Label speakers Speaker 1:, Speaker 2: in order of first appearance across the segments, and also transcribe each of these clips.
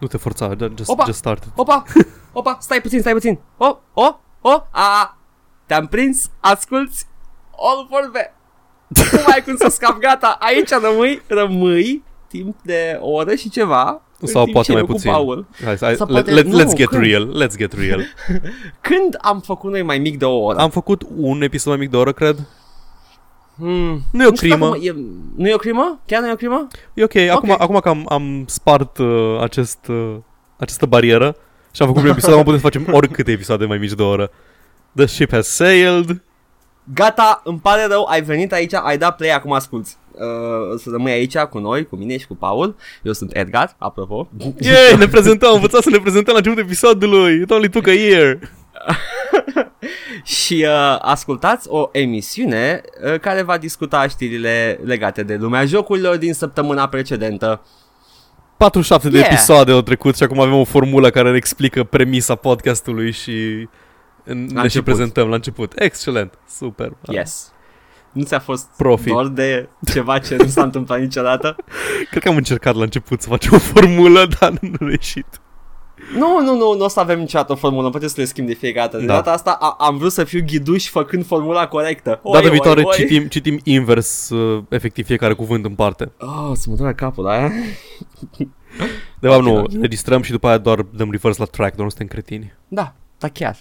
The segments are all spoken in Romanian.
Speaker 1: Nu te forța, just,
Speaker 2: Opa!
Speaker 1: just start it.
Speaker 2: Opa, opa, stai puțin, stai puțin. O, o, o, a, te-am prins, asculți, all vorbe. Nu mai ai cum să scap, gata, aici rămâi, rămâi timp de o oră și ceva. în
Speaker 1: Sau
Speaker 2: timp
Speaker 1: poate
Speaker 2: ce
Speaker 1: mai
Speaker 2: eu cu
Speaker 1: puțin.
Speaker 2: Paul.
Speaker 1: Hai, hai,
Speaker 2: Sau
Speaker 1: let,
Speaker 2: poate-
Speaker 1: let,
Speaker 2: nu,
Speaker 1: let's get
Speaker 2: când?
Speaker 1: real, let's get real.
Speaker 2: Când am făcut noi mai mic de o oră?
Speaker 1: Am făcut un episod mai mic de o oră, cred.
Speaker 2: Hmm.
Speaker 1: Nu e o
Speaker 2: știu
Speaker 1: crimă.
Speaker 2: dacă mă- e, nu e o crimă? Chiar nu e o crimă?
Speaker 1: E ok, acum,
Speaker 2: Ok.
Speaker 1: acum că am, am spart uh, acest, uh, această barieră și am făcut un episod, am putut să facem oricâte episoade mai mici de o oră. The ship has sailed.
Speaker 2: Gata, îmi pare rău, ai venit aici, ai dat play, acum asculti. Uh, să rămâi aici cu noi, cu mine și cu Paul. Eu sunt Edgar, apropo.
Speaker 1: Yay, ne prezentăm, am învățat să ne prezentăm la începutul episodului. It only took a year.
Speaker 2: și uh, ascultați o emisiune uh, care va discuta știrile legate de lumea jocurilor din săptămâna precedentă.
Speaker 1: 47 de
Speaker 2: Yeah.
Speaker 1: episoade au trecut și acum avem o formulă care ne explică premisa podcastului și ne și
Speaker 2: început.
Speaker 1: prezentăm la început. Excelent, super.
Speaker 2: Yes. Nu ți-a fost
Speaker 1: Profi.
Speaker 2: dor de ceva ce nu s-a întâmplat niciodată?
Speaker 1: Cred că am încercat la început să facem o formulă, dar nu a ieșit.
Speaker 2: Nu, nu, nu, nu o să avem niciodată o formulă, poate să le schimb de fiecare dată. De
Speaker 1: Da.
Speaker 2: data asta a, am vrut să fiu ghiduș făcând formula corectă. Oi,
Speaker 1: Data
Speaker 2: oi,
Speaker 1: viitoare
Speaker 2: oi.
Speaker 1: citim, citim invers, uh, efectiv, fiecare cuvânt în parte.
Speaker 2: Oh, să mă doare capul, da?
Speaker 1: De fapt,
Speaker 2: Ok,
Speaker 1: nu,
Speaker 2: ok.
Speaker 1: registrăm și după aia doar dăm reverse la track, doar nu suntem cretini.
Speaker 2: Da, da chiar.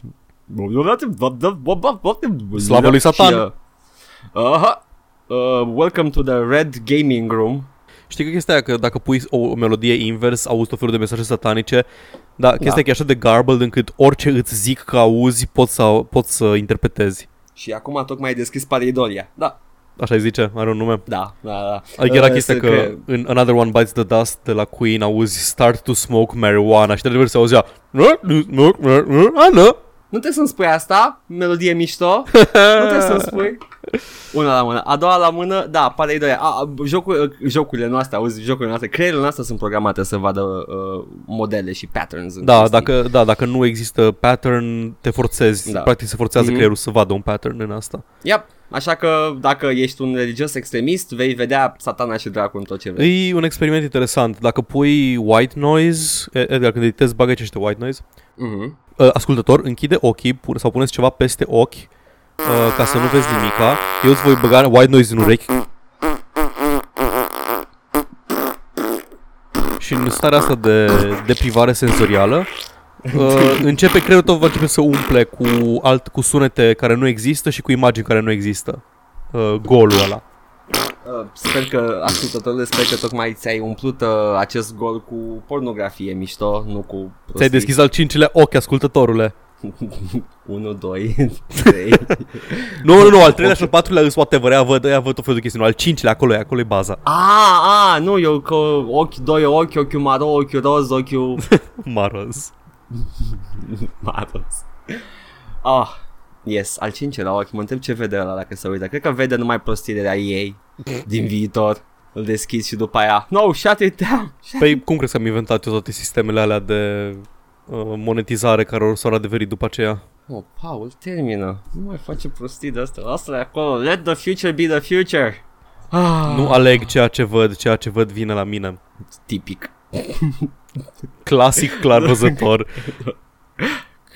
Speaker 1: Slavă lui Satan.
Speaker 2: Și, uh, aha. Uh, welcome to the Red Gaming Room.
Speaker 1: Știi că chestia e că dacă pui o, o melodie invers, auzi tot felul de mesaje satanice, dar chestia
Speaker 2: Da.
Speaker 1: e că e așa de garbled încât orice îți zic că auzi, poți să, poți să interpretezi.
Speaker 2: Și acum tocmai ai deschis Pareidolia. Da,
Speaker 1: Așa îi zice, are un nume.
Speaker 2: da, da, da.
Speaker 1: Adică era
Speaker 2: Uh,
Speaker 1: chestia
Speaker 2: să
Speaker 1: că în Another One Bites the Dust de la Queen auzi Start to smoke marijuana și de adevăr se auzea Ana.
Speaker 2: Nu trebuie să-mi spui asta, melodie mișto. nu trebuie să-mi spui. Una la mână. A doua la mână, da, Pareidolia. A, a, jocul, jocurile noastre, auzi, jocurile noastre, creierile noastre sunt programate să vadă uh, modele și patterns. în
Speaker 1: Da,
Speaker 2: chestii.
Speaker 1: dacă, da, dacă nu există pattern, te forțezi.
Speaker 2: Da.
Speaker 1: Practic se forțează
Speaker 2: Mhm.
Speaker 1: creierul să vadă un pattern în asta.
Speaker 2: Yep. Așa că dacă ești un religios extremist, vei vedea satana și dracu în tot ce vrei.
Speaker 1: E un experiment interesant. Dacă pui white noise, E- Edgar, când editezi, bagă ce este white noise.
Speaker 2: Mhm.
Speaker 1: Uh, ascultător, închide ochii pune, sau puneți ceva peste ochi uh, ca să nu vezi nimica. Eu îți voi băga white noise în urechi. Și în starea asta de deprivare senzorială, uh, începe creierul tău va începe să umple cu alt cu sunete care nu există și cu imagini care nu există. Uh, golul ăla.
Speaker 2: Uh, sper că, ascultătorule, sper că tocmai ți-ai umplut uh, acest gol cu pornografie mișto, nu cu prostii.
Speaker 1: Ți-ai deschis al cincilea ochi, ascultătorule.
Speaker 2: 1, 2, 3.
Speaker 1: Nu, nu, nu, al treilea și al patrulea îs whatever, aia văd, aia văd tot felul de chestii. Nu, al cincilea, acolo e, acolo e baza.
Speaker 2: A, a, nu, eu că ochi, doi ochi, ochiul maro, ochiul roz, ochiul
Speaker 1: Maros.
Speaker 2: maros. Ah, yes, al cincelea ochi, mă întreb ce vede ăla dacă se uită. Cred că vede numai prostire de la ei din viitor. Îl deschizi și după aia, no, shut it down. Shut
Speaker 1: Păi cum crezi că am inventat eu toate sistemele alea de uh, monetizare care o s-au adeverit după aceea?
Speaker 2: Oh, Paul, termină. Nu mai face prostii de asta. Lasă-le acolo. Let the future be the future. Ah,
Speaker 1: Nu aleg ceea ce văd, ceea ce văd vine la mine.
Speaker 2: tipic.
Speaker 1: Clasic, clar văzător.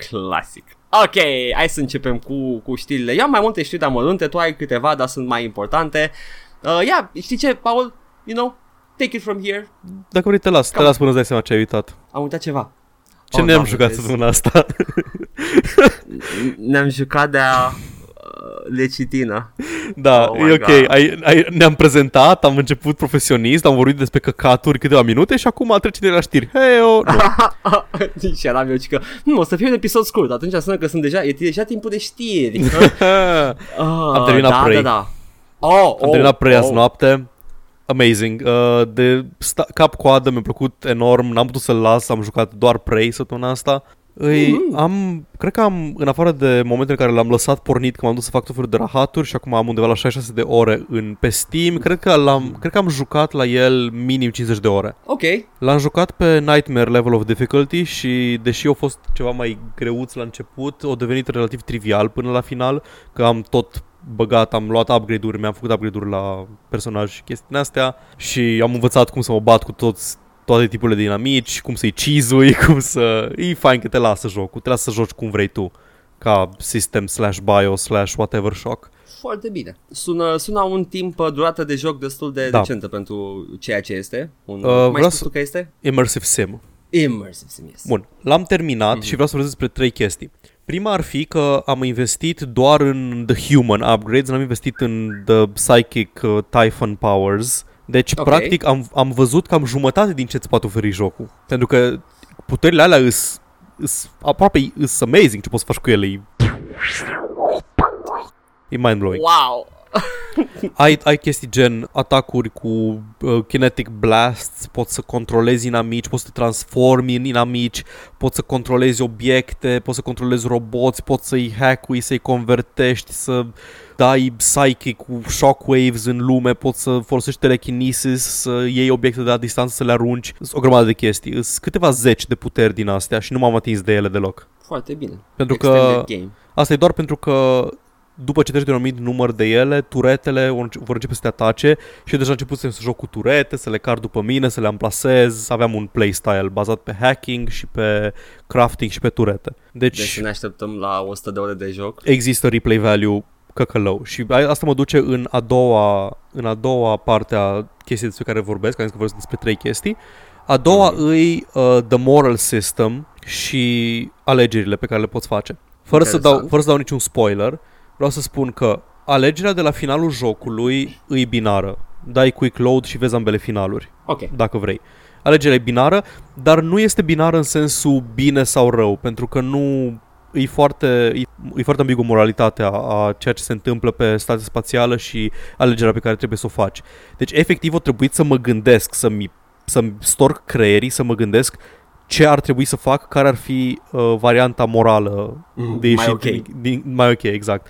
Speaker 2: Clasic. Ok, hai să începem cu, cu știrile. Eu am mai multe știri amărunte, tu ai câteva, dar sunt mai importante. Uh, ia, știi ce, Paul? You know, take it from here.
Speaker 1: Dacă vrei te las, te
Speaker 2: Cam.
Speaker 1: las până îți dai seama ce ai uitat.
Speaker 2: Am uitat ceva.
Speaker 1: Ce
Speaker 2: Oh,
Speaker 1: ne-am
Speaker 2: Doamne,
Speaker 1: jucat
Speaker 2: vezi.
Speaker 1: săptămâna asta?
Speaker 2: Ne-am jucat de-a uh, lecitină.
Speaker 1: da,
Speaker 2: Oh
Speaker 1: e
Speaker 2: my
Speaker 1: ok.
Speaker 2: God.
Speaker 1: Ai, ai, ne-am prezentat, am început profesionist, am vorbit despre căcaturi câteva minute și acum trecem de la știri. Hei, oh, nu.
Speaker 2: și eram eu ci că, hm, o să fie un episod scurt, atunci înseamnă că sunt deja, e deja timpul de știri. Ah,
Speaker 1: Am terminat
Speaker 2: da,
Speaker 1: Prey.
Speaker 2: Da, da. Oh,
Speaker 1: Am terminat Prey azi noapte. Amazing. Uh, de sta- cap-coadă mi-a plăcut enorm. N-am putut să-l las, am jucat doar Prey săptămâna asta. Îi,
Speaker 2: Mhm.
Speaker 1: am, cred că am, în afară de momentele în care l-am lăsat pornit, că m-am dus să fac tot felul de rahaturi și acum am undeva la 66 de ore în, pe Steam, cred că, l-am, cred că am jucat la el minim 50 de ore.
Speaker 2: Ok.
Speaker 1: L-am jucat pe Nightmare Level of Difficulty și deși a fost ceva mai greuț la început, a devenit relativ trivial până la final, că am tot băgat, am luat upgrade-uri, mi-am făcut upgrade-uri la personaj și chestiile astea și am învățat cum să mă bat cu toți toate tipurile de inamici, cum să-i cizui, cum să... E fain că te lasă jocul, te lasă să joci cum vrei tu, ca system slash bio slash whatever shock.
Speaker 2: Foarte bine. Sună, sună un timp uh, durată de joc destul de
Speaker 1: Da.
Speaker 2: decentă pentru ceea ce este. Un,
Speaker 1: Uh,
Speaker 2: uh, mai
Speaker 1: vreau
Speaker 2: spus
Speaker 1: să-
Speaker 2: tu că este?
Speaker 1: Immersive sim.
Speaker 2: Immersive Sim, yes.
Speaker 1: Bun, l-am terminat și vreau să vorbesc despre trei chestii. Prima ar fi că am investit doar în The Human upgrades, n-am investit în The Psychic uh, Typhon Powers. Deci,
Speaker 2: Ok.
Speaker 1: practic, am, am văzut cam jumătate din ce îți poate oferi jocul. Pentru că puterile alea îs, îs aproape îs amazing ce poți să faci cu ele. E, e mind-blowing.
Speaker 2: Wow!
Speaker 1: Ai, ai chestii gen atacuri cu uh, kinetic blasts, poți să controlezi inamici, poți să te transformi în inamici, poți să controlezi obiecte, poți să controlezi roboți, poți să-i hackui, să-i convertești, să dai psychic cu shockwaves în lume, poți să folosești telekinesis, să iei obiecte de la distanță, să le arunci. Sunt o grămadă de chestii. Sunt câteva zeci de puteri din astea și nu m-am atins de ele deloc.
Speaker 2: Foarte bine.
Speaker 1: Pentru că
Speaker 2: Extended game.
Speaker 1: Asta e doar pentru că după ce treci de un anumit număr de ele, turetele vor înce- vor începe să te atace și eu deja am început să joc cu turete, să le car după mine, să le amplasez. Aveam un playstyle bazat pe hacking și pe crafting și pe turete. Deci,
Speaker 2: Deci să ne așteptăm la 100 de ore de joc.
Speaker 1: există replay value căcălău și a- asta mă duce în a doua, în a doua parte a chestii despre care vorbesc, am zis că vorbesc despre trei chestii. A doua
Speaker 2: Mhm.
Speaker 1: îi uh, the moral system și alegerile pe care le poți face. Fără să, dau,
Speaker 2: Interesant.
Speaker 1: fără să dau niciun spoiler, vreau să spun că alegerea de la finalul jocului îi binară. Dai quick load și vezi ambele finaluri
Speaker 2: Ok.
Speaker 1: dacă vrei. Alegerea e binară, dar nu este binară în sensul bine sau rău, pentru că nu e foarte, e, e foarte ambiguă moralitatea a ceea ce se întâmplă pe stația spațială și alegerea pe care trebuie să o faci. Deci, efectiv, o trebuit să mă gândesc, să-mi, să-mi storc creierii, să mă gândesc ce ar trebui să fac, care ar fi uh, varianta morală
Speaker 2: Mm,
Speaker 1: de
Speaker 2: mai
Speaker 1: ieșit
Speaker 2: ok.
Speaker 1: din, din, mai ok, exact.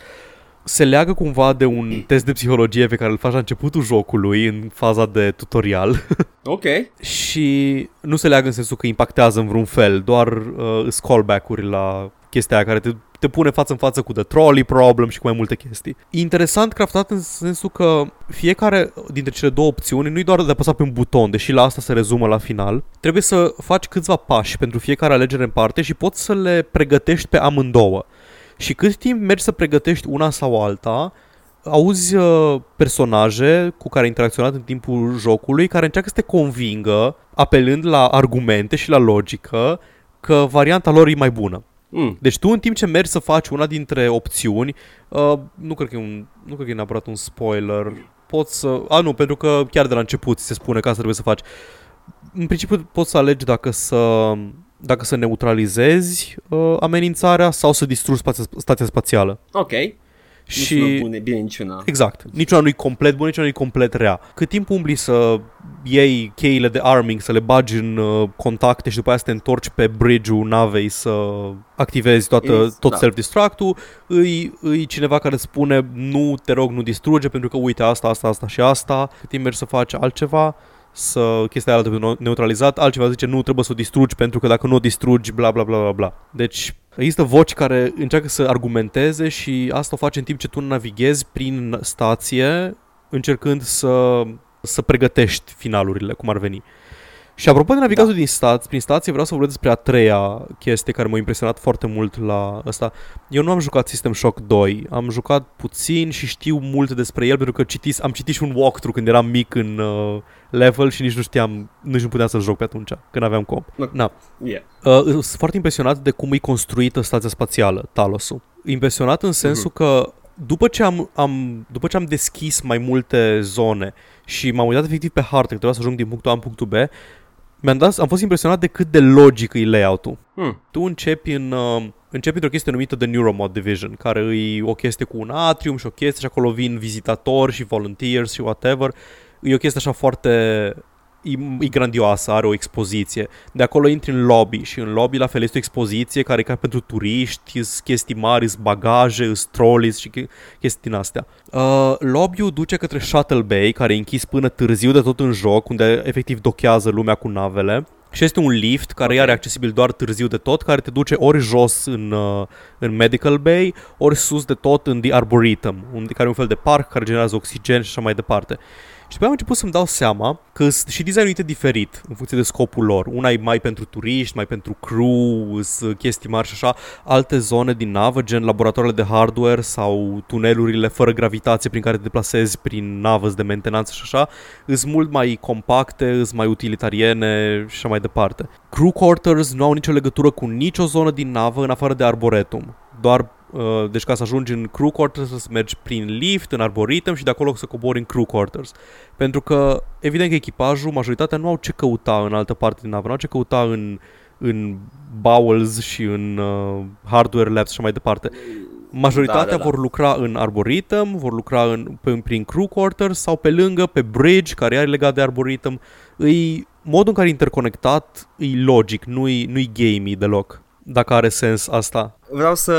Speaker 1: Se leagă cumva de un test de psihologie pe care îl faci la începutul jocului, în faza de tutorial.
Speaker 2: Ok.
Speaker 1: și nu se leagă în sensul că impactează în vreun fel, doar uh, îs callback-uri la chestia aia care te, te pune față în față cu The Trolley Problem și cu mai multe chestii. Interesant craftat în sensul că fiecare dintre cele două opțiuni nu-i doar de apăsat pe un buton, deși la asta se rezumă la final. Trebuie să faci câțiva pași pentru fiecare alegere în parte și poți să le pregătești pe amândouă. Și cât timp mergi să pregătești una sau alta, auzi uh, personaje cu care ai interacționat în timpul jocului care încearcă să te convingă, apelând la argumente și la logică, că varianta lor e mai bună.
Speaker 2: Mm.
Speaker 1: Deci tu în timp ce mergi să faci una dintre opțiuni, uh, nu cred că e un, nu cred că e neapărat un spoiler, poți să, a nu, pentru că chiar de la început ți se spune că asta trebuie să faci. În principiu poți să alegi dacă să dacă să neutralizezi uh, amenințarea sau să distrugi spația, stația spațială.
Speaker 2: Ok.
Speaker 1: Și
Speaker 2: Nu sună bune, bine niciuna.
Speaker 1: Exact. Niciuna nu e complet bună, niciuna nu e complet rea. Cât timp umbli să iei cheile de arming, să le bagi în uh, contacte și după aia să te întorci pe bridge-ul navei să activezi toată,
Speaker 2: Is-
Speaker 1: tot
Speaker 2: da.
Speaker 1: self-destruct-ul, îi, îi cineva care spune nu, te rog, nu distruge pentru că uite asta, asta, asta și asta. Cât timp mergi să faci altceva, să chestia aia trebuie neutralizat, altceva zice nu, trebuie să o distrugi pentru că dacă nu o distrugi, bla bla bla bla bla. Deci există voci care încearcă să argumenteze și asta o faci în timp ce tu navighezi prin stație încercând să, să pregătești finalurile, cum ar veni. Și apropo de navigatul da. din stat, prin stație, vreau să vorbesc despre a treia chestie care m-a impresionat foarte mult la ăsta. Eu nu am jucat System Shock 2, am jucat puțin și știu mult despre el pentru că citis, am citit și un walkthrough când eram mic în uh, level și nici nu știam, nici nu puteam să-l joc pe atunci, când aveam comp.
Speaker 2: Nu.
Speaker 1: Na.
Speaker 2: Yeah.
Speaker 1: Uh, sunt foarte impresionat de cum e construită stația spațială, Talosul. Impresionat în sensul uh-huh. că după ce am, am, după ce am deschis mai multe zone și m-am uitat efectiv pe hartă, că trebuia să ajung din punctul A în punctul B, mi-am dat, am fost impresionat de cât de logic e layout-ul.
Speaker 2: Hmm.
Speaker 1: Tu începi în... Uh, începi într-o chestie numită The Neuromod Division, care e o chestie cu un atrium și o chestie și acolo vin vizitatori și volunteers și whatever. E o chestie așa foarte e, e grandioasă, are o expoziție. De acolo intri în lobby și în lobby la fel este o expoziție care e ca pentru turiști, sunt chestii mari, sunt bagaje, sunt trolleys și che- chestii din astea. Uh, lobby-ul duce către Shuttle Bay, care e închis până târziu de tot în joc, unde efectiv dochează lumea cu navele. Și este un lift care
Speaker 2: Ok.
Speaker 1: okay. are accesibil doar târziu de tot, care te duce ori jos în, uh, în Medical Bay, ori sus de tot în The Arboretum, unde care e un fel de parc care generează oxigen și așa mai departe. Și pe am început să-mi dau seama că sunt și designuite diferit în funcție de scopul lor. Una e mai pentru turiști, mai pentru crew, sunt chestii mari și așa. Alte zone din navă, gen laboratoarele de hardware sau tunelurile fără gravitație prin care te deplasezi prin navă de mentenanță și așa, sunt mult mai compacte, sunt mai utilitariene și așa mai departe. Crew quarters nu au nicio legătură cu nicio zonă din navă în afară de arboretum. Doar Uh, deci ca să ajungi în crew quarters să mergi prin lift, în arboretum și de acolo să cobori în crew quarters. Pentru că, evident că echipajul, majoritatea nu au ce căuta în altă parte din navă, nu au ce căuta în, în bowels și în uh, hardware labs și mai departe. Majoritatea da, da, da. vor lucra în arboretum, vor lucra în, pe, prin crew quarters sau pe lângă, pe bridge, care are legat de arboretum. Îi, modul în care e interconectat e logic, nu-i, nu-i gamey deloc dacă are sens asta.
Speaker 2: Vreau să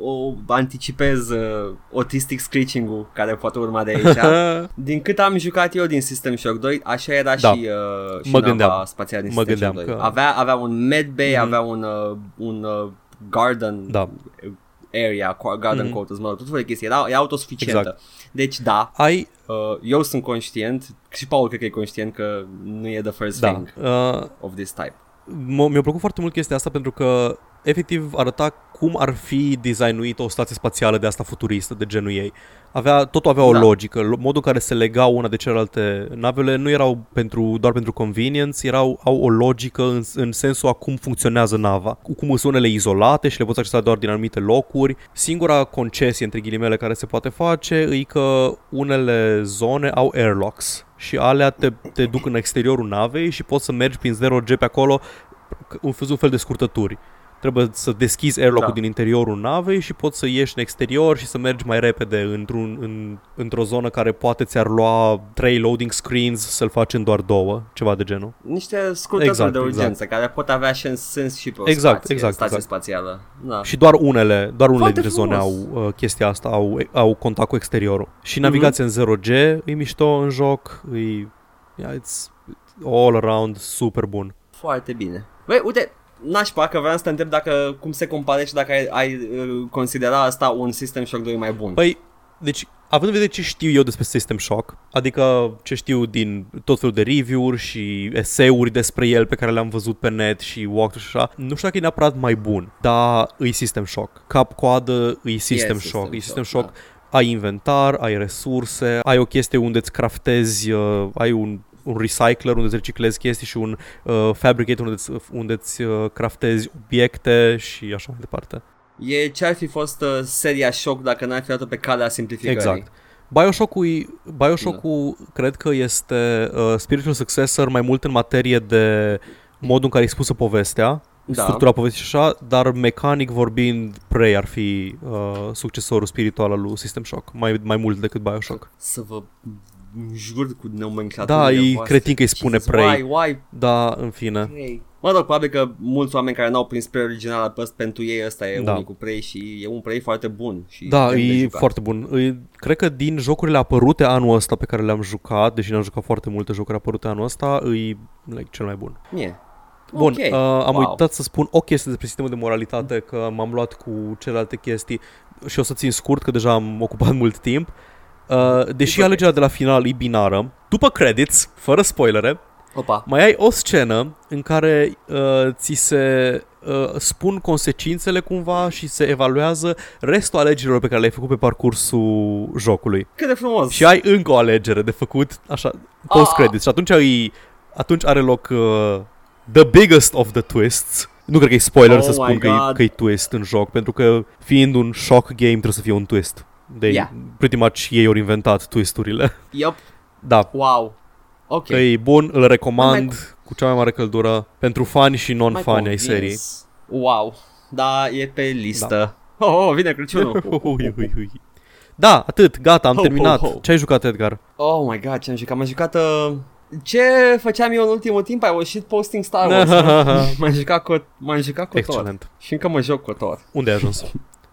Speaker 2: o anticipez uh, Autistic Screeching-ul care poate urma de aici. din cât am jucat eu din System Shock 2, așa era da. și, uh, și
Speaker 1: mă gândeam.
Speaker 2: spațială din
Speaker 1: mă
Speaker 2: System Shock 2. Că... Avea, avea un medbay, mm-hmm. avea un, uh, un uh, garden
Speaker 1: da.
Speaker 2: area, garden mm-hmm. quarters, mă rog, tot felul de chestii. Era, era autosuficientă. Exact. Deci da,
Speaker 1: Ai...
Speaker 2: uh, eu sunt conștient și Paul cred că e conștient că nu e the first
Speaker 1: da.
Speaker 2: thing
Speaker 1: uh...
Speaker 2: of this type.
Speaker 1: Mi-a plăcut foarte mult chestia asta pentru că efectiv arăta cum ar fi designuită o stație spațială de asta futuristă, de genul ei. Avea, totul avea o da. logică, modul în care se legau una de celelalte navele nu erau pentru, doar pentru convenience, erau, au o logică în, în sensul a cum funcționează nava, cu cum sunt unele izolate și le poți accesa doar din anumite locuri. Singura concesie, între ghilimele, care se poate face e că unele zone au airlocks și alea te, te duc în exteriorul navei și poți să mergi prin 0G pe acolo un fel de scurtături trebuie să deschizi airlock-ul da. din interiorul navei și poți să ieși în exterior și să mergi mai repede într-un, în, într-o zonă care poate ți-ar lua trei loading screens să-l faci în doar două, ceva de genul.
Speaker 2: Niște scurtături exact, de urgență exact. care pot avea și în sens și pe o
Speaker 1: exact,
Speaker 2: spație,
Speaker 1: exact,
Speaker 2: stație
Speaker 1: exact.
Speaker 2: spațială. Da.
Speaker 1: Și doar unele, doar unele dintre
Speaker 2: frumos.
Speaker 1: zone au uh, chestia asta, au, au contact cu exteriorul. Și navigația mm-hmm. în 0G e mișto în joc, e yeah, it's all around super bun.
Speaker 2: Foarte bine. Băi, uite, nașpa că vreau să te întreb dacă cum se compare și dacă ai, ai uh, considera asta un System Shock 2 mai bun.
Speaker 1: Păi, deci, având în vedere ce știu eu despre System Shock, adică ce știu din tot felul de review-uri și eseuri despre el pe care le-am văzut pe net și walkthrough și așa, nu știu dacă e neapărat mai bun, dar e System Shock. Cap-coadă e System
Speaker 2: Yes,
Speaker 1: Shock.
Speaker 2: System
Speaker 1: e System
Speaker 2: Shock,
Speaker 1: Shock. Ai inventar, ai resurse, ai o chestie unde îți craftezi, uh, ai un un recycler unde îți reciclezi chestii și un uh, fabricator unde îți, unde îți uh, craftezi obiecte și așa mai departe.
Speaker 2: E ce ar fi fost uh, seria Shock dacă n-ar fi dat pe calea simplificării.
Speaker 1: Exact. Bioshock-ul, Bioshock-ul da. cred că este uh, spiritual successor mai mult în materie de modul în care e expusă povestea,
Speaker 2: Da.
Speaker 1: structura povestii și așa, dar mecanic vorbind, Prey ar fi uh, succesorul spiritual al lui System Shock, mai, mai mult decât Bioshock.
Speaker 2: Să vă jur cu nomenclatura
Speaker 1: Da, e cretin că îi spune Prey.
Speaker 2: Why, why
Speaker 1: Da, în fine.
Speaker 2: Prey? Mă rog, probabil că mulți oameni care n-au prins Prey original, pe- pentru ei ăsta e
Speaker 1: Da.
Speaker 2: unicul Prey și e un Prey foarte bun. Și
Speaker 1: Da,
Speaker 2: demn de
Speaker 1: e
Speaker 2: jucat.
Speaker 1: foarte bun. E, cred că din jocurile apărute anul ăsta pe care le-am jucat, deși n-am jucat foarte multe jocuri apărute anul ăsta, e like, cel mai bun.
Speaker 2: Yeah.
Speaker 1: Bun,
Speaker 2: Ok.
Speaker 1: uh, am
Speaker 2: Wow.
Speaker 1: uitat să spun o chestie despre sistemul de moralitate, că m-am luat cu celelalte chestii și o să țin scurt, că deja am ocupat mult timp. Uh, deși
Speaker 2: ok.
Speaker 1: alegerea de la final e binară, după credits, fără spoilere,
Speaker 2: Opa.
Speaker 1: mai ai o scenă în care uh, ți se uh, spun consecințele cumva și se evaluează restul alegerilor pe care le-ai făcut pe parcursul jocului.
Speaker 2: Cât de frumos.
Speaker 1: Și ai încă o alegere de făcut, așa, post-credits. Și atunci, ai, atunci are loc uh, the biggest of the twists. Nu cred că e spoiler
Speaker 2: Oh
Speaker 1: să
Speaker 2: my
Speaker 1: spun că e,
Speaker 2: God.
Speaker 1: că e twist în joc, pentru că fiind un shock game trebuie să fie un twist. De
Speaker 2: Yeah.
Speaker 1: pretty much ei au inventat twisturile.
Speaker 2: Yup.
Speaker 1: Da,
Speaker 2: Wow. Ok.
Speaker 1: că e bun, îl recomand
Speaker 2: Mai-
Speaker 1: cu cea mai mare căldură pentru fani și
Speaker 2: Mai
Speaker 1: non-fani ai
Speaker 2: convins.
Speaker 1: serii.
Speaker 2: Wow. Da, e pe listă. Oh, oh, vine Crăciunul.
Speaker 1: Ui, ui, ui. Da, atât, gata, am
Speaker 2: Ho,
Speaker 1: terminat.
Speaker 2: ho, ho.
Speaker 1: Ce ai jucat, Edgar?
Speaker 2: Oh my god, ce am jucat? M-am jucat... Uh... Ce făceam eu în ultimul timp? I was shit posting Star Wars. m-am jucat cu, m-am jucat cu tot.
Speaker 1: Excelent.
Speaker 2: Și încă mă joc cu tot.
Speaker 1: Unde ai ajuns?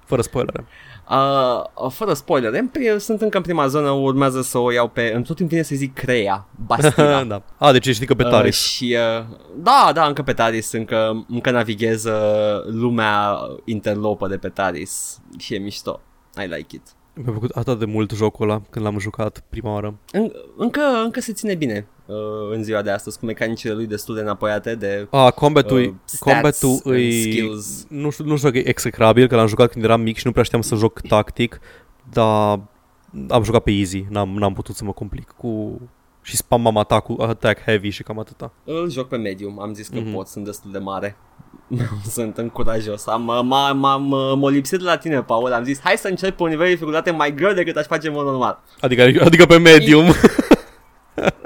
Speaker 1: Fără spoilere.
Speaker 2: Uh, fără spoiler, în pri- sunt încă în prima zonă, urmează să o iau pe... În tot timpul vine să zic Creia, Bastila.
Speaker 1: da. A, deci ești că pe
Speaker 2: Uh,
Speaker 1: Taris.
Speaker 2: și uh, da, da, încă pe Taris, încă, încă navighez uh, lumea interlopă de pe Taris și e mișto. I like it.
Speaker 1: Mi-a plăcut atât de mult jocul ăla când l-am jucat prima oară.
Speaker 2: În, încă, încă se ține bine uh, în ziua de astăzi cu mecanicile lui destul de înapoiate de
Speaker 1: A, combatul,
Speaker 2: uh,
Speaker 1: uh,
Speaker 2: stats
Speaker 1: combatul
Speaker 2: and
Speaker 1: îi,
Speaker 2: skills.
Speaker 1: nu știu, nu știu dacă e execrabil, că l-am jucat când eram mic și nu prea știam să joc tactic, dar am jucat pe easy, n-am, n-am putut să mă complic cu... Și spamam atacul, attack heavy și cam atâta.
Speaker 2: Îl joc pe medium, am zis că
Speaker 1: Mhm.
Speaker 2: pot, sunt destul de mare. sunt încurajos. Am, m-am, m-am, m-am lipsit de la tine, Paul. Am zis, hai să încep pe un nivel de dificultate mai greu decât aș face în mod normal.
Speaker 1: Adică, adică pe medium.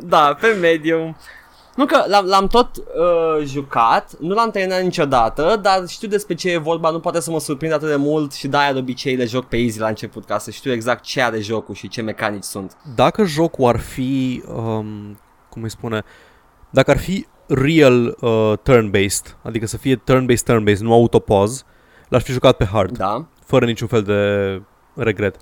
Speaker 2: Da, pe medium. Nu că l-am, l-am tot uh, jucat, nu l-am terminat niciodată, dar știu despre ce e vorba, nu poate să mă surprind atât de mult și de-aia de obicei le joc pe easy la început ca să știu exact ce are jocul și ce mecanici sunt.
Speaker 1: Dacă jocul ar fi, um, cum îi spune, dacă ar fi real uh, turn-based, adică să fie turn-based, turn-based, nu autopause, l-aș fi jucat pe hard,
Speaker 2: Da?
Speaker 1: fără niciun fel de regret.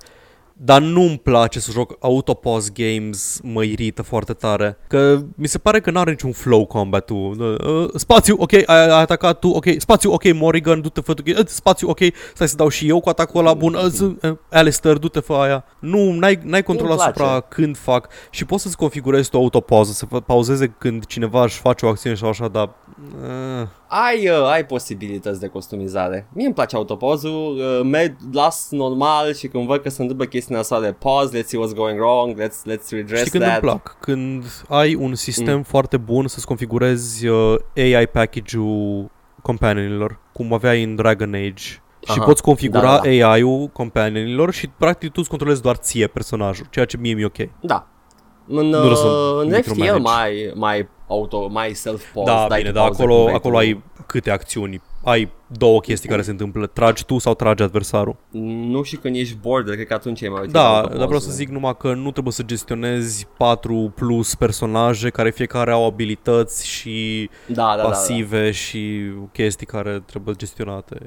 Speaker 1: Dar nu-mi place să joc autopause games, mă irită foarte tare. Că mi se pare că n-are niciun flow combat-ul. Uh, spațiu, ok, ai, ai atacat tu, ok, spațiu, ok, Morrigan, du-te fă tu, uh, spațiu, ok, stai să dau și eu cu atacul ăla bun, uh, z- uh, Alistair, du-te fă aia. Nu, n-ai, n-ai control
Speaker 2: Nu-mi place.
Speaker 1: asupra când fac și poți să-ți configurezi tu autopauză, să fă- pauzeze când cineva își face o acțiune sau așa, dar... Uh,
Speaker 2: Ai, uh, ai posibilități de customizare. Mie îmi place autopozul, uh, merg, las normal și când văd că se întâmplă chestia asta de pause, let's see what's going wrong, let's, let's redress
Speaker 1: Știi când
Speaker 2: that.
Speaker 1: îmi plac? Când ai un sistem mm. foarte bun să-ți configurezi uh, AI package-ul companionilor, cum aveai în Dragon Age. Și
Speaker 2: Aha,
Speaker 1: poți configura
Speaker 2: da, da,
Speaker 1: AI-ul companionilor și practic tu îți controlezi doar ție personajul, ceea ce mie mi-e ok.
Speaker 2: Da. În,
Speaker 1: Nu vreau să
Speaker 2: uh, în FTL
Speaker 1: micromanage.
Speaker 2: mai, mai auto, mai self-pause.
Speaker 1: da,
Speaker 2: dai
Speaker 1: bine,
Speaker 2: tu
Speaker 1: dar
Speaker 2: pauză când
Speaker 1: acolo,
Speaker 2: vrei
Speaker 1: acolo
Speaker 2: tu.
Speaker 1: ai câte acțiuni? Ai două chestii care se întâmplă. Tragi tu sau tragi adversarul.
Speaker 2: Nu și când ești border, cred că atunci e mai util
Speaker 1: Da,
Speaker 2: autopause.
Speaker 1: dar vreau să zic numai că nu trebuie să gestionezi 4 plus personaje care fiecare au abilități și
Speaker 2: da, da, da, da.
Speaker 1: pasive și chestii care trebuie gestionate.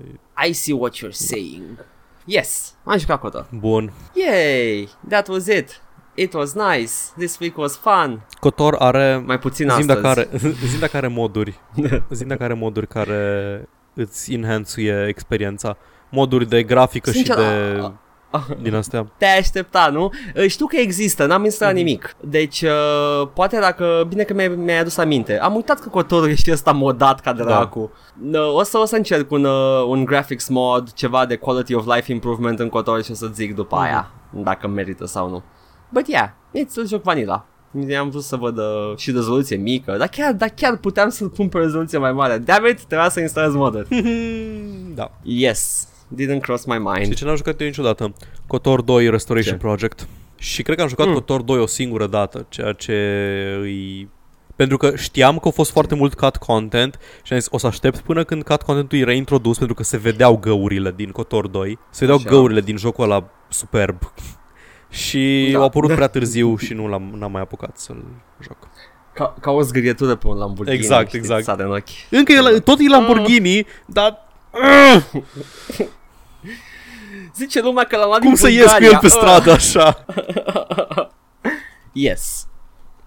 Speaker 2: I see what you're saying. Yes, am jucat cu tot.
Speaker 1: Bun.
Speaker 2: Yay, that was it. It was nice. This week was fun.
Speaker 1: Cotor are...
Speaker 2: Mai puțin
Speaker 1: Zim
Speaker 2: astăzi.
Speaker 1: dacă are, zim dacă are moduri. Zim dacă are moduri care îți enhanțuie experiența. Moduri de grafică
Speaker 2: Sincer,
Speaker 1: și de...
Speaker 2: a-
Speaker 1: Din astea.
Speaker 2: Te-ai aștepta, nu? Uh, Știu că există, n-am instalat nimic. Deci, uh, poate dacă... Bine că mi-ai, mi-ai adus aminte. Am uitat că cotorul e și ăsta modat ca dracu. Da. O, să, o să încerc un, uh, un graphics mod, ceva de quality of life improvement în cotor și o să zic după aia dacă merită sau nu. But yeah, it's a joc vanilla. Am vrut să văd uh, și rezoluție mică, dar chiar, dar chiar puteam să-l pun pe rezoluție mai mare. Damn it, trebuia să instalez modul.
Speaker 1: da.
Speaker 2: Yes, didn't cross my mind.
Speaker 1: Și ce n-am jucat eu niciodată? Cotor 2 Restoration
Speaker 2: Ce?
Speaker 1: Project. Și cred că am jucat
Speaker 2: Mm.
Speaker 1: Cotor 2 o singură dată, ceea ce îi... Pentru că știam că a fost foarte mult cut content și am zis o să aștept până când cut contentul e reintrodus pentru că se vedeau găurile din Cotor 2. Se vedeau
Speaker 2: Așa.
Speaker 1: găurile din jocul ăla superb. Și
Speaker 2: Da.
Speaker 1: au apărut prea târziu și nu l-am, n-am mai apucat să-l joc.
Speaker 2: Ca, ca o zgârietură pe un Lamborghini.
Speaker 1: Exact,
Speaker 2: știi,
Speaker 1: exact.
Speaker 2: Sare în ochi.
Speaker 1: Încă e, la- tot e Lamborghini, dar
Speaker 2: Zice lumea că l-am luat
Speaker 1: cum
Speaker 2: din
Speaker 1: să ies cu
Speaker 2: Bulgaria.
Speaker 1: el pe
Speaker 2: Uh,
Speaker 1: stradă așa?
Speaker 2: Yes.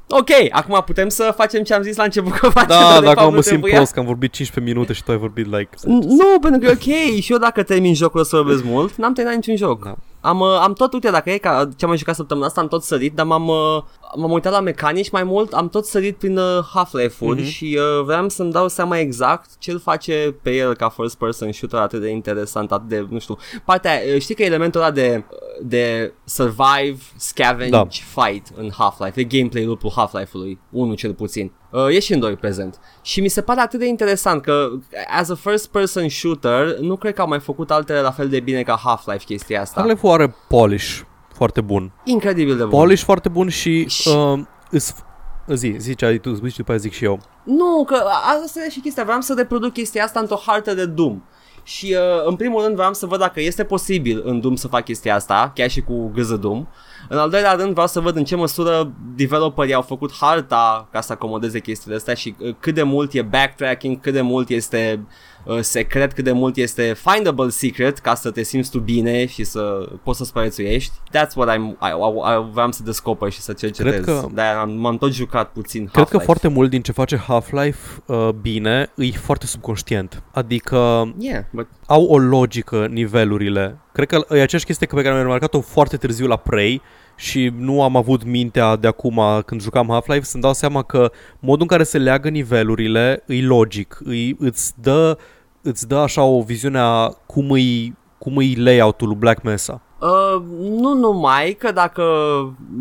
Speaker 2: Ok, acum putem să facem ce am zis la început că facem.
Speaker 1: Da,
Speaker 2: de
Speaker 1: dacă
Speaker 2: fapt
Speaker 1: mă
Speaker 2: nu
Speaker 1: simt
Speaker 2: trebuia.
Speaker 1: prost că am vorbit 15 minute și tu ai vorbit like...
Speaker 2: Nu, pentru că e ok și eu dacă termin jocul o să vorbesc mult, n-am terminat niciun joc.
Speaker 1: Da.
Speaker 2: Am, uh, am tot, uite, dacă e ca ce am mai jucat săptămâna asta, am tot sărit, dar m-am, uh, m-am uitat la mecanici mai mult, am tot sărit prin uh, Half-Life-uri
Speaker 1: Mhm.
Speaker 2: și uh, vreau să-mi dau seama exact ce îl face pe el ca first person shooter atât de interesant, atât de, nu știu, partea, uh, știi că elementul ăla de, de survive, scavenge,
Speaker 1: Da.
Speaker 2: fight în Half-Life, e gameplay loop-ul Half-Life-ului, unul cel puțin. Uh, e și în doi prezent. Și mi se pare atât de interesant că as a first person shooter nu cred că au mai făcut altele la fel de bine ca Half-Life chestia asta.
Speaker 1: Half-Life are polish foarte bun.
Speaker 2: Incredibil de bun.
Speaker 1: Polish foarte bun și...
Speaker 2: Și-
Speaker 1: Uh, îs, zi, zi ce ai tu, zici și după aia zic și eu.
Speaker 2: Nu, că a- asta e și chestia. Vreau să reproduc chestia asta într-o hartă de Doom. Și uh, în primul rând vreau să văd dacă este posibil în Doom să fac chestia asta, chiar și cu gâză Doom. În al doilea rând vreau să văd în ce măsură developerii au făcut harta ca să acomodeze chestiile astea și uh, cât de mult e backtracking, cât de mult este uh, secret, cât de mult este findable secret ca să te simți tu bine și să poți să supraviețuiești. That's what I'm, I, I, I, vreau să descoper și să cercetez.
Speaker 1: Cred că-
Speaker 2: De-aia am, m-am tot jucat puțin
Speaker 1: Cred că
Speaker 2: Half-Life.
Speaker 1: foarte mult din ce face Half-Life uh, bine, e foarte subconștient. Adică
Speaker 2: Yeah, but
Speaker 1: au o logică nivelurile Cred că e aceeași chestie pe care am remarcat-o foarte târziu la Prey și nu am avut mintea de acum când jucam Half-Life să-mi dau seama că modul în care se leagă nivelurile e logic, îi, îți, dă, îți dă așa o viziune a cum îi, cum îi layout-ul lui Black Mesa.
Speaker 2: Uh, nu numai, că dacă,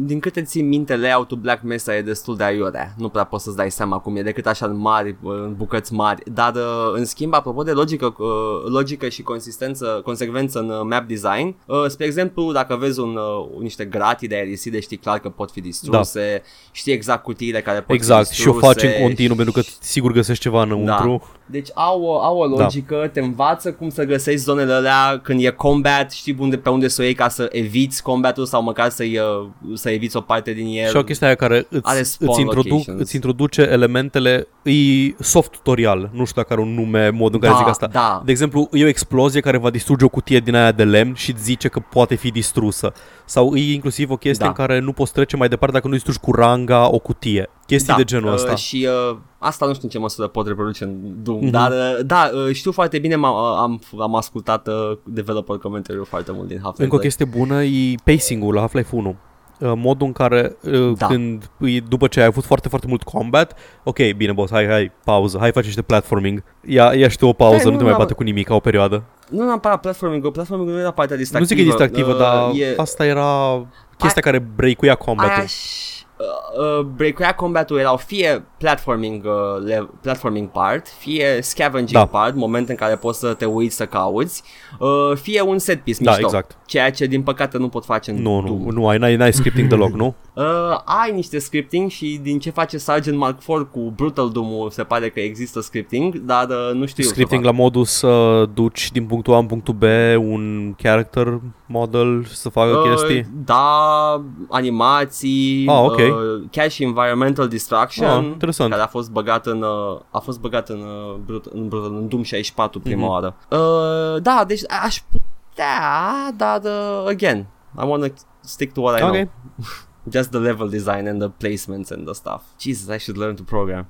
Speaker 2: din câte țin minte, layout-ul Black Mesa e destul de aiurea. Nu prea poți să-ți dai seama cum e, decât așa în mari, în bucăți mari. Dar, uh, în schimb, apropo de logică, uh, logică și consistență, consecvență în uh, map design, uh, spre exemplu, dacă vezi un, uh, niște gratii de aeriside, știi clar că pot fi distruse, da. știi exact cutiile care pot
Speaker 1: Exact,
Speaker 2: fi
Speaker 1: și o
Speaker 2: distruse.
Speaker 1: faci în continuu pentru că sigur găsești ceva înăuntru.
Speaker 2: Deci au, o- au o logică, da. te învață cum să găsești zonele alea când e combat, știi unde, pe unde să o iei ca să eviți combatul sau măcar să-i, uh, să eviți o parte din el.
Speaker 1: Și o chestie aia care
Speaker 2: Are
Speaker 1: îți,
Speaker 2: spawn
Speaker 1: îți, introduc,
Speaker 2: locations.
Speaker 1: îți introduce elementele, e soft tutorial, nu știu dacă are un nume, modul în care
Speaker 2: Da,
Speaker 1: zic asta.
Speaker 2: da.
Speaker 1: De exemplu, e o explozie care va distruge o cutie din aia de lemn și îți zice că poate fi distrusă. Sau e inclusiv o chestie
Speaker 2: Da.
Speaker 1: în care nu poți trece mai departe dacă nu distrugi cu ranga o cutie. Chestii de genul ăsta.
Speaker 2: Uh, și uh, asta nu știu în ce măsură pot reproduce în Doom,
Speaker 1: Mhm.
Speaker 2: mm-hmm. dar uh, da, uh, știu foarte bine, m-am, uh, am, am ascultat uh, developer commentariul foarte mult din Half-Life.
Speaker 1: Încă o chestie bună e pacing-ul la Half-Life 1. Uh, Modul în care uh,
Speaker 2: Da.
Speaker 1: când îi- după ce ai avut foarte, foarte mult combat, ok, bine boss, hai, hai, pauză, hai faci niște platforming. Ia, ia și tu o pauză,
Speaker 2: Hai,
Speaker 1: nu,
Speaker 2: nu,
Speaker 1: te mai
Speaker 2: da.
Speaker 1: bate cu nimic ca o perioadă.
Speaker 2: Nu neapărat platforming-ul, platforming-ul nu era partea
Speaker 1: Nu
Speaker 2: distractivă.
Speaker 1: zic că e distractivă,
Speaker 2: uh,
Speaker 1: dar
Speaker 2: e,
Speaker 1: asta era chestia care breakuia combatul.
Speaker 2: Aia și uh, uh, breakuia combatul erau fie platforming, uh, le- platforming part, fie scavenging
Speaker 1: Da.
Speaker 2: part, moment în care poți să te uiți să cauți, uh, fie un set piece
Speaker 1: Da,
Speaker 2: mișto.
Speaker 1: exact.
Speaker 2: Ceea ce din păcate nu pot face în
Speaker 1: Nu,
Speaker 2: Doom.
Speaker 1: nu, nu ai, n-ai, n-ai scripting deloc, nu?
Speaker 2: Uh, ai niște scripting și din ce face Sergeant Mark IV cu Brutal Doom se pare că există scripting, dar uh, nu știu eu
Speaker 1: Scripting
Speaker 2: să
Speaker 1: la modul să duci din punctul A în punctul B un character model să facă
Speaker 2: fac.
Speaker 1: chestii.
Speaker 2: Uh, da, animații,
Speaker 1: Ah, ok.
Speaker 2: uh, chiar și environmental distraction,
Speaker 1: Ah, interesant.
Speaker 2: care a fost băgat în uh, a fost băgat în uh, Brut, în, Brutal, în Doom 64 prima
Speaker 1: Mhm.
Speaker 2: oară. Uh, da, deci aș putea, dar uh, again, I wanna stick to what I
Speaker 1: Ok.
Speaker 2: know. Just the level design and the placements and the stuff. Jesus, I should learn to program.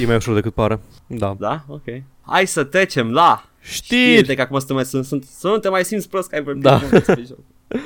Speaker 1: E mai ușor decât pare. Da.
Speaker 2: Da? Ok. Hai să trecem la
Speaker 1: Știri!
Speaker 2: De că acum sunt, sunt, sunt, să nu te mai simți prost că ai vorbit
Speaker 1: Da.
Speaker 2: mult despre joc.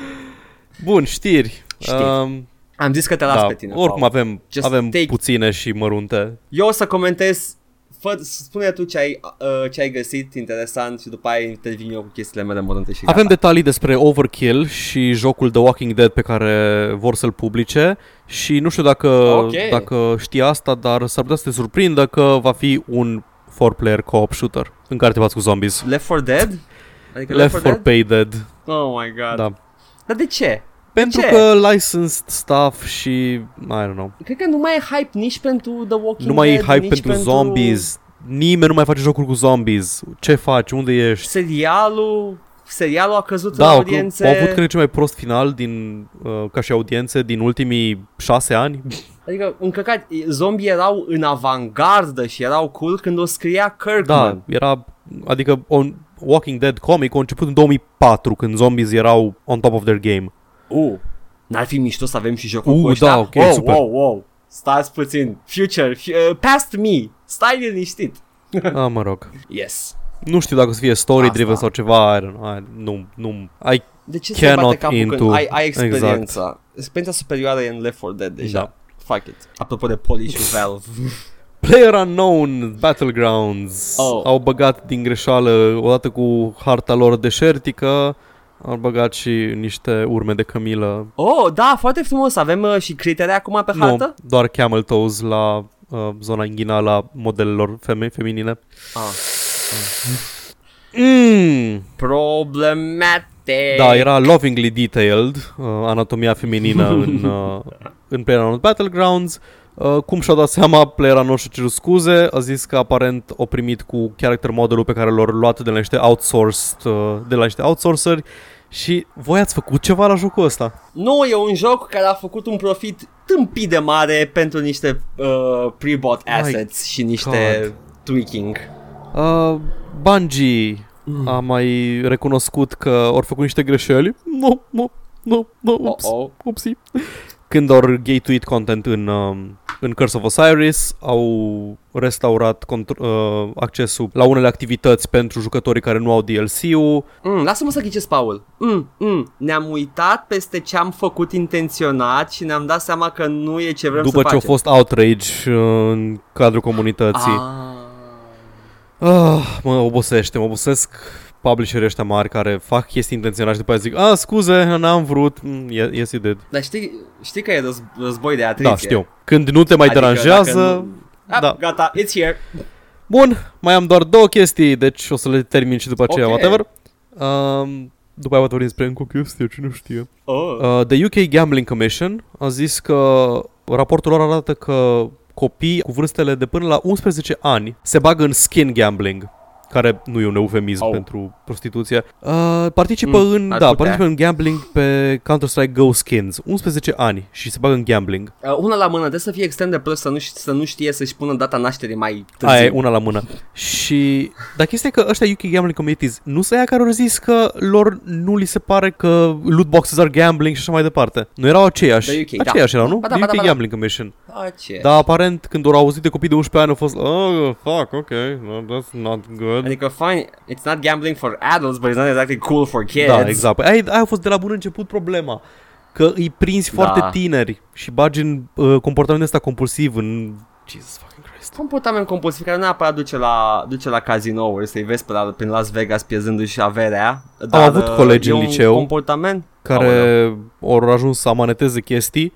Speaker 1: Bun, știri.
Speaker 2: Știri.
Speaker 1: Um,
Speaker 2: Am zis că te las
Speaker 1: da,
Speaker 2: pe tine.
Speaker 1: oricum
Speaker 2: Paul.
Speaker 1: avem,
Speaker 2: Just
Speaker 1: avem
Speaker 2: take-
Speaker 1: puține și mărunte.
Speaker 2: Eu o să comentez Fă, spune tu ce ai, uh, ce ai găsit interesant și după aia intervin eu cu chestiile mele mărunte și
Speaker 1: Avem
Speaker 2: gata.
Speaker 1: detalii despre Overkill și jocul The Walking Dead pe care vor să-l publice și nu știu dacă,
Speaker 2: Ok.
Speaker 1: dacă știi asta, dar s-ar putea să te surprindă că va fi un 4-player co-op shooter în care te bați cu zombies.
Speaker 2: Left 4 Dead? Adică
Speaker 1: Left 4 Pay Dead.
Speaker 2: Oh my god.
Speaker 1: Da.
Speaker 2: Dar de ce?
Speaker 1: Pentru
Speaker 2: ce?
Speaker 1: că licensed stuff și I don't know.
Speaker 2: Cred că nu mai e hype nici pentru The Walking
Speaker 1: Nu mai e
Speaker 2: Dead,
Speaker 1: hype
Speaker 2: nici
Speaker 1: pentru zombies. Nimeni nu mai face jocuri cu zombies. Ce faci? Unde ești?
Speaker 2: Serialul, serialul a căzut
Speaker 1: Da,
Speaker 2: în
Speaker 1: au,
Speaker 2: audiențe.
Speaker 1: au avut cred cel mai prost final din uh, ca și audiențe din ultimii șase ani.
Speaker 2: Adică, încăcat, zombie erau în avangardă și erau cool când o scria Kirkman.
Speaker 1: Da, era adică on Walking Dead comic a început în 2004 când zombies erau on top of their game.
Speaker 2: Uh, n-ar fi mișto să avem și jocul
Speaker 1: Uh,
Speaker 2: cu ăștia?
Speaker 1: da, ok,
Speaker 2: wow,
Speaker 1: super.
Speaker 2: Wow, wow, stați puțin. Future, f- uh, past me. Stai liniștit.
Speaker 1: Ah, mă rog.
Speaker 2: Yes.
Speaker 1: Nu știu dacă o să fie story driven
Speaker 2: Asta.
Speaker 1: sau ceva, I don't know, I, nu, nu, I,
Speaker 2: De ce să
Speaker 1: Cannot
Speaker 2: bate capul
Speaker 1: into-
Speaker 2: când ai, ai
Speaker 1: exact.
Speaker 2: experiența? Experiența superioară e în Left 4 Dead deja.
Speaker 1: Da.
Speaker 2: Fuck it. Apropo de Polish și Valve.
Speaker 1: Player Unknown Battlegrounds
Speaker 2: Oh.
Speaker 1: au băgat din greșeală, odată cu harta lor deșertică, au băgat și niște urme de cămilă.
Speaker 2: oh, da, foarte frumos. Avem uh, și critere acum pe hartă?
Speaker 1: Nu, doar camel toes la uh, zona inghinală a modelelor feme- feminine.
Speaker 2: Ah.
Speaker 1: Mm.
Speaker 2: Problematic.
Speaker 1: Da, era lovingly detailed, uh, anatomia feminină în, uh, în PlayerUnknown's Battlegrounds. Uh, cum și-a dat seama, playera nu și-a cerut scuze, a zis că aparent o primit cu character modelul pe care l-au luat de la niște outsourced, uh, de la niște outsourceri și voi ați făcut ceva la jocul ăsta?
Speaker 2: Nu, e un joc care a făcut un profit tâmpit de mare pentru niște uh, pre-bought
Speaker 1: My
Speaker 2: assets și niște
Speaker 1: God.
Speaker 2: tweaking.
Speaker 1: Uh, Bungie a mai recunoscut că au făcut niște greșeli. Nu, nu, nu, nu, ups,
Speaker 2: Oh-oh.
Speaker 1: upsi. Când au gay-tuit content în, uh, în Curse of Osiris, au restaurat contr- uh, accesul la unele activități pentru jucătorii care nu au DLC-ul.
Speaker 2: Mm, lasă-mă să ghicesc, Paul. Mm, mm, ne-am uitat peste ce am făcut intenționat și ne-am dat seama că nu e ce vrem
Speaker 1: După
Speaker 2: să
Speaker 1: ce a
Speaker 2: facem.
Speaker 1: fost outrage uh, în cadrul comunității.
Speaker 2: Ah.
Speaker 1: Ah, mă obosește, mă obosesc publisherii ăștia mari care fac chestii intenționat și după aia zic, a, scuze, n-am vrut. Mm, ye- yes, you did.
Speaker 2: Dar știi, știi că e răz, război de atriție.
Speaker 1: Da, știu. Când nu te mai
Speaker 2: Adică
Speaker 1: deranjează...
Speaker 2: dacă nu- Ah,
Speaker 1: da.
Speaker 2: Gata, it's here.
Speaker 1: Bun, mai am doar două chestii, deci o să le termin și după aceea,
Speaker 2: Ok.
Speaker 1: whatever. Um, după aia vorbim despre încă o chestie, cine știe.
Speaker 2: Oh.
Speaker 1: Uh, the UK Gambling Commission a zis că raportul lor arată că copii cu vârstele de până la 11 ani se bagă în skin gambling care nu e un eufemism
Speaker 2: Au.
Speaker 1: pentru prostituție. Uh, participă
Speaker 2: Mm,
Speaker 1: în
Speaker 2: ar
Speaker 1: da,
Speaker 2: putea.
Speaker 1: participă în gambling pe Counter-Strike Go Skins. 11 ani și se bagă în gambling.
Speaker 2: Uh, una la mână, trebuie să fie extrem de prost să nu, ș- să nu știe să-și pună data nașterii mai târziu.
Speaker 1: Aia e una la mână. Și dar chestia e că ăștia UK Gambling Committees nu sunt aia care au zis că lor nu li se pare că loot boxes are gambling și așa mai departe. Nu erau aceiași.
Speaker 2: The UK, da.
Speaker 1: aceiași erau, nu?
Speaker 2: Ba da,
Speaker 1: The
Speaker 2: ba da,
Speaker 1: UK
Speaker 2: ba da.
Speaker 1: Gambling Commission.
Speaker 2: A, ce?
Speaker 1: Da, aparent când au auzit de copii de 11 ani au fost Oh, fuck, ok, no, that's not good
Speaker 2: Adică, fine, it's not gambling for adults, but it's not exactly cool for kids.
Speaker 1: Da, exact Păi Aia, aia a fost de la bun început problema Că îi prinzi
Speaker 2: Da.
Speaker 1: foarte tineri Și bagi în uh, comportamentul ăsta compulsiv În Jesus fucking Christ
Speaker 2: Comportament compulsiv care nu neapărat duce la, duce la casinouri, să-i vezi pe la, prin Las Vegas pierzându-și averea. Dar
Speaker 1: avut
Speaker 2: uh,
Speaker 1: colegi
Speaker 2: e
Speaker 1: în
Speaker 2: un
Speaker 1: liceu
Speaker 2: comportament
Speaker 1: Care au ajuns să amaneteze chestii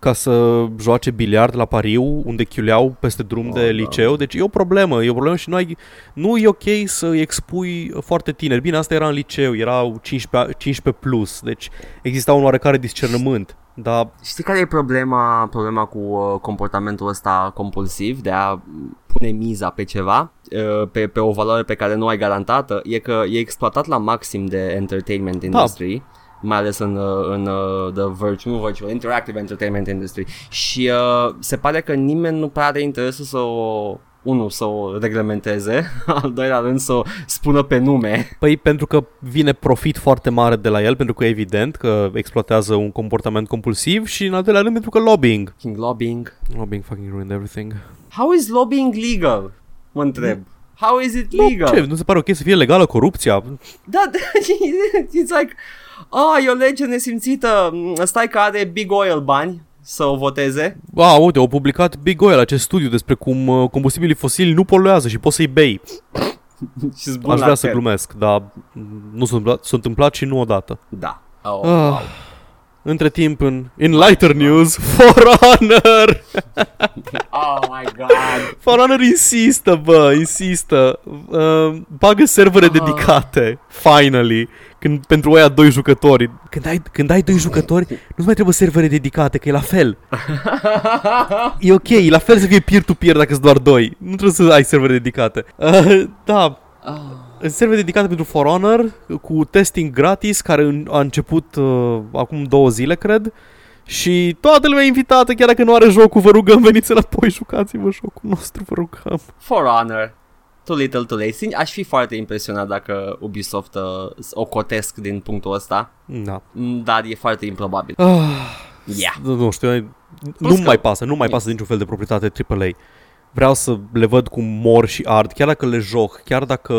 Speaker 1: ca să joace biliard la pariu unde chiuleau peste drum
Speaker 2: Oh,
Speaker 1: de
Speaker 2: da.
Speaker 1: liceu. Deci e o problemă, e o problemă și nu, ai, nu e ok să îi expui foarte tineri. Bine, asta era în liceu, erau 15, 15 plus, deci exista un oarecare discernământ. Dar
Speaker 2: Știi care e problema, problema cu uh, comportamentul ăsta compulsiv de a pune miza pe ceva, uh, pe, pe o valoare pe care nu ai garantată, e că e exploatat la maxim de entertainment industry. Mai ales în, uh, în uh, the virtual, nu virtual, interactive entertainment industry și uh, se pare că nimeni nu prea are interesul să o unul să o reglementeze, al doilea rând să o spună pe nume.
Speaker 1: Păi pentru că vine profit foarte mare de la el, pentru că e evident că exploatează un comportament compulsiv și în al doilea rând pentru că lobbying.
Speaker 2: King lobbying.
Speaker 1: Lobbying fucking ruined everything.
Speaker 2: How is lobbying legal? Mă întreb. How is it
Speaker 1: Nu,
Speaker 2: legal?
Speaker 1: ce, nu se pare ok să fie legală corupția?
Speaker 2: Da, da, it's like, ah, e o lege nesimțită, stai că are Big Oil bani să o voteze.
Speaker 1: A, uite, au publicat Big Oil, acest studiu despre cum uh, combustibilii fosili nu poluează și poți să-i bei.
Speaker 2: și bun
Speaker 1: Aș
Speaker 2: la
Speaker 1: vrea să
Speaker 2: fel.
Speaker 1: glumesc, dar nu s-a întâmplat, s-a întâmplat și nu odată.
Speaker 2: Da. Oh,
Speaker 1: Ah.
Speaker 2: wow.
Speaker 1: Între timp, în, in lighter news, For Honor!
Speaker 2: oh my god.
Speaker 1: For Honor insistă, bă, insistă. Uh, bagă servere
Speaker 2: Ah.
Speaker 1: dedicate, finally, când, pentru aia doi jucători. Când ai, când ai doi jucători, nu mai trebuie servere dedicate, că e la fel. E ok, e la fel să fie peer-to-peer dacă sunt doar doi. Nu trebuie să ai servere dedicate. Uh, da,
Speaker 2: Ah.
Speaker 1: Server dedicate pentru For Honor cu testing gratis care în- a început uh, acum două zile, cred. Și toată lumea e invitată, chiar dacă nu are jocul, vă rugăm, veniți înapoi, jucați-vă jocul nostru, vă rugăm.
Speaker 2: For Honor. Too little too late. Sincer, aș fi foarte impresionat dacă Ubisoft uh, o cotesc din punctul ăsta,
Speaker 1: Da.
Speaker 2: Mm, dar e foarte improbabil.
Speaker 1: Ah,
Speaker 2: Yeah.
Speaker 1: nu, nu știu, nu
Speaker 2: că-
Speaker 1: mai pasă, nu mai pasă niciun fel de proprietate AAA. Vreau să le văd cum mor și ard, chiar dacă le joc, chiar dacă,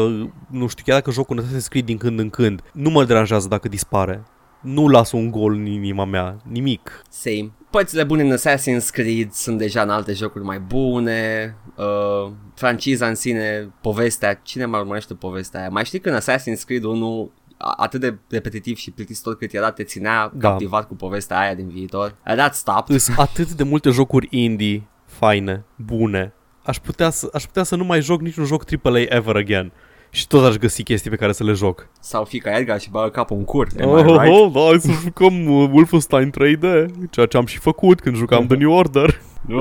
Speaker 1: nu știu, chiar dacă jocul ne scrie din când în când, nu mă deranjează dacă dispare. Nu las un gol în inima mea, nimic.
Speaker 2: Same. Părțile bune în Assassin's Creed sunt deja în alte jocuri mai bune. Uh, franciza în sine, povestea, cine mai urmărește povestea aia? Mai știi când Assassin's Creed 1 a- atât de repetitiv și plictisitor cât era, te ținea
Speaker 1: Da.
Speaker 2: captivat cu povestea aia din viitor. And that stopped.
Speaker 1: Sunt atât de multe jocuri indie, faine, bune. Aș putea să, aș putea să nu mai joc niciun joc AAA ever again. Și tot aș găsi chestii pe care să le joc.
Speaker 2: Sau fica Edgar și bagă capul în cur. Am
Speaker 1: Oh,
Speaker 2: I right?
Speaker 1: oh, da, hai să jucăm uh, Wolfenstein 3D, ceea ce am și făcut când jucam The New Order.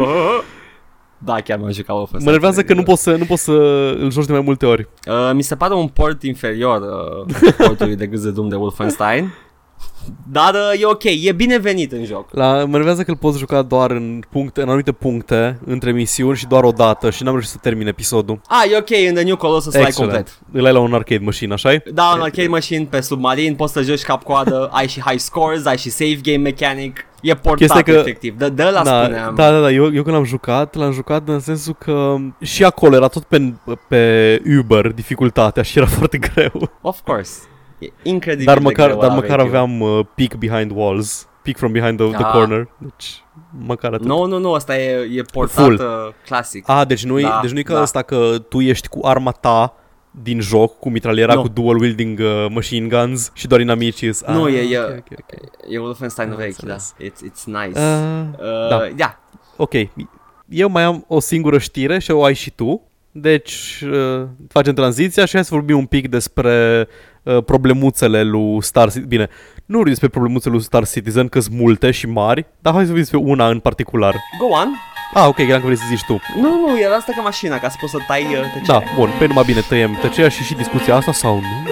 Speaker 2: Da, chiar m-am jucat Wolfenstein.
Speaker 1: Mă nervează că nu poți să, nu poți să îl joci de mai multe ori.
Speaker 2: Uh, mi se pare un port inferior uh, portului de gâz de dum de Wolfenstein. Dar uh, e ok, e binevenit în joc.
Speaker 1: La, mă nervează că îl poți juca doar în, puncte, în anumite puncte, între misiuni și doar o dată și n-am reușit să termin episodul.
Speaker 2: Ah, e ok, în The New Colossus l-ai complet.
Speaker 1: Îl ai la un arcade machine, așa
Speaker 2: Da, un arcade machine pe submarin, poți să joci cap-coadă, ai și high scores, ai și save game mechanic. E portat
Speaker 1: Chestia că-
Speaker 2: efectiv, de, de la
Speaker 1: da,
Speaker 2: spuneam.
Speaker 1: da, da, da, eu, eu când l-am jucat, l-am jucat în sensul că și acolo era tot pe, pe Uber dificultatea și era foarte greu.
Speaker 2: Of course. E incredibil
Speaker 1: Dar
Speaker 2: de
Speaker 1: măcar,
Speaker 2: greu
Speaker 1: dar
Speaker 2: la
Speaker 1: măcar
Speaker 2: radio.
Speaker 1: aveam uh, peek behind walls, peek from behind the, the
Speaker 2: Ah.
Speaker 1: corner, deci măcar atât.
Speaker 2: Nu, nu, nu, asta e, e portat
Speaker 1: Full.
Speaker 2: uh, clasic.
Speaker 1: A, deci nu-i,
Speaker 2: Da,
Speaker 1: deci nu-i ca
Speaker 2: da.
Speaker 1: asta că tu ești cu arma ta din joc, cu mitraliera,
Speaker 2: Nu.
Speaker 1: cu dual wielding uh, machine guns și doar inamicii. sunt-
Speaker 2: Nu,
Speaker 1: Ah,
Speaker 2: e- e-
Speaker 1: ok, ok, ok.
Speaker 2: E Wolfenstein
Speaker 1: Am
Speaker 2: vechi, da.
Speaker 1: înțeles.
Speaker 2: It's, it's nice.
Speaker 1: Uh,
Speaker 2: Uh,
Speaker 1: da.
Speaker 2: yeah.
Speaker 1: ok, eu mai am o singură știre și o ai și tu. Deci uh, facem tranziția și hai să vorbim un pic despre uh, problemuțele lui Star Citizen. Bine, nu vorbim despre problemuțele lui Star Citizen, că sunt multe și mari, dar hai să vorbim despre una în particular.
Speaker 2: Go on.
Speaker 1: Ah, ok, credeam că vrei să zici tu.
Speaker 2: Nu, nu, era asta ca mașina, ca să poți să tai uh, tăcerea.
Speaker 1: Da, bun, pe numai bine tăiem tăcerea și și discuția asta sau nu?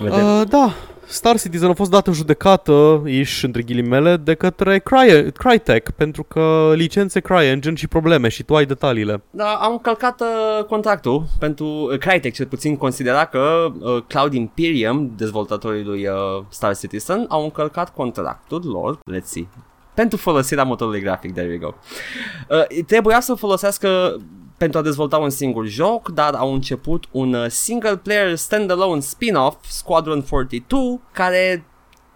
Speaker 2: Vedem.
Speaker 1: Uh, da, Star Citizen a fost dat în judecată, iși între ghilimele, de către Cry- Crytek, pentru că licențe CryEngine și probleme și tu ai detaliile.
Speaker 2: Da, am încălcat uh, contractul pentru uh, Crytek, cel puțin considera că uh, Cloud Imperium, dezvoltatorii lui uh, Star Citizen, au încălcat contractul lor, let's see, pentru folosirea motorului grafic, there we go. Uh, trebuia să folosească pentru a dezvolta un singur joc, dar au început un uh, single player standalone spin-off, Squadron 42, care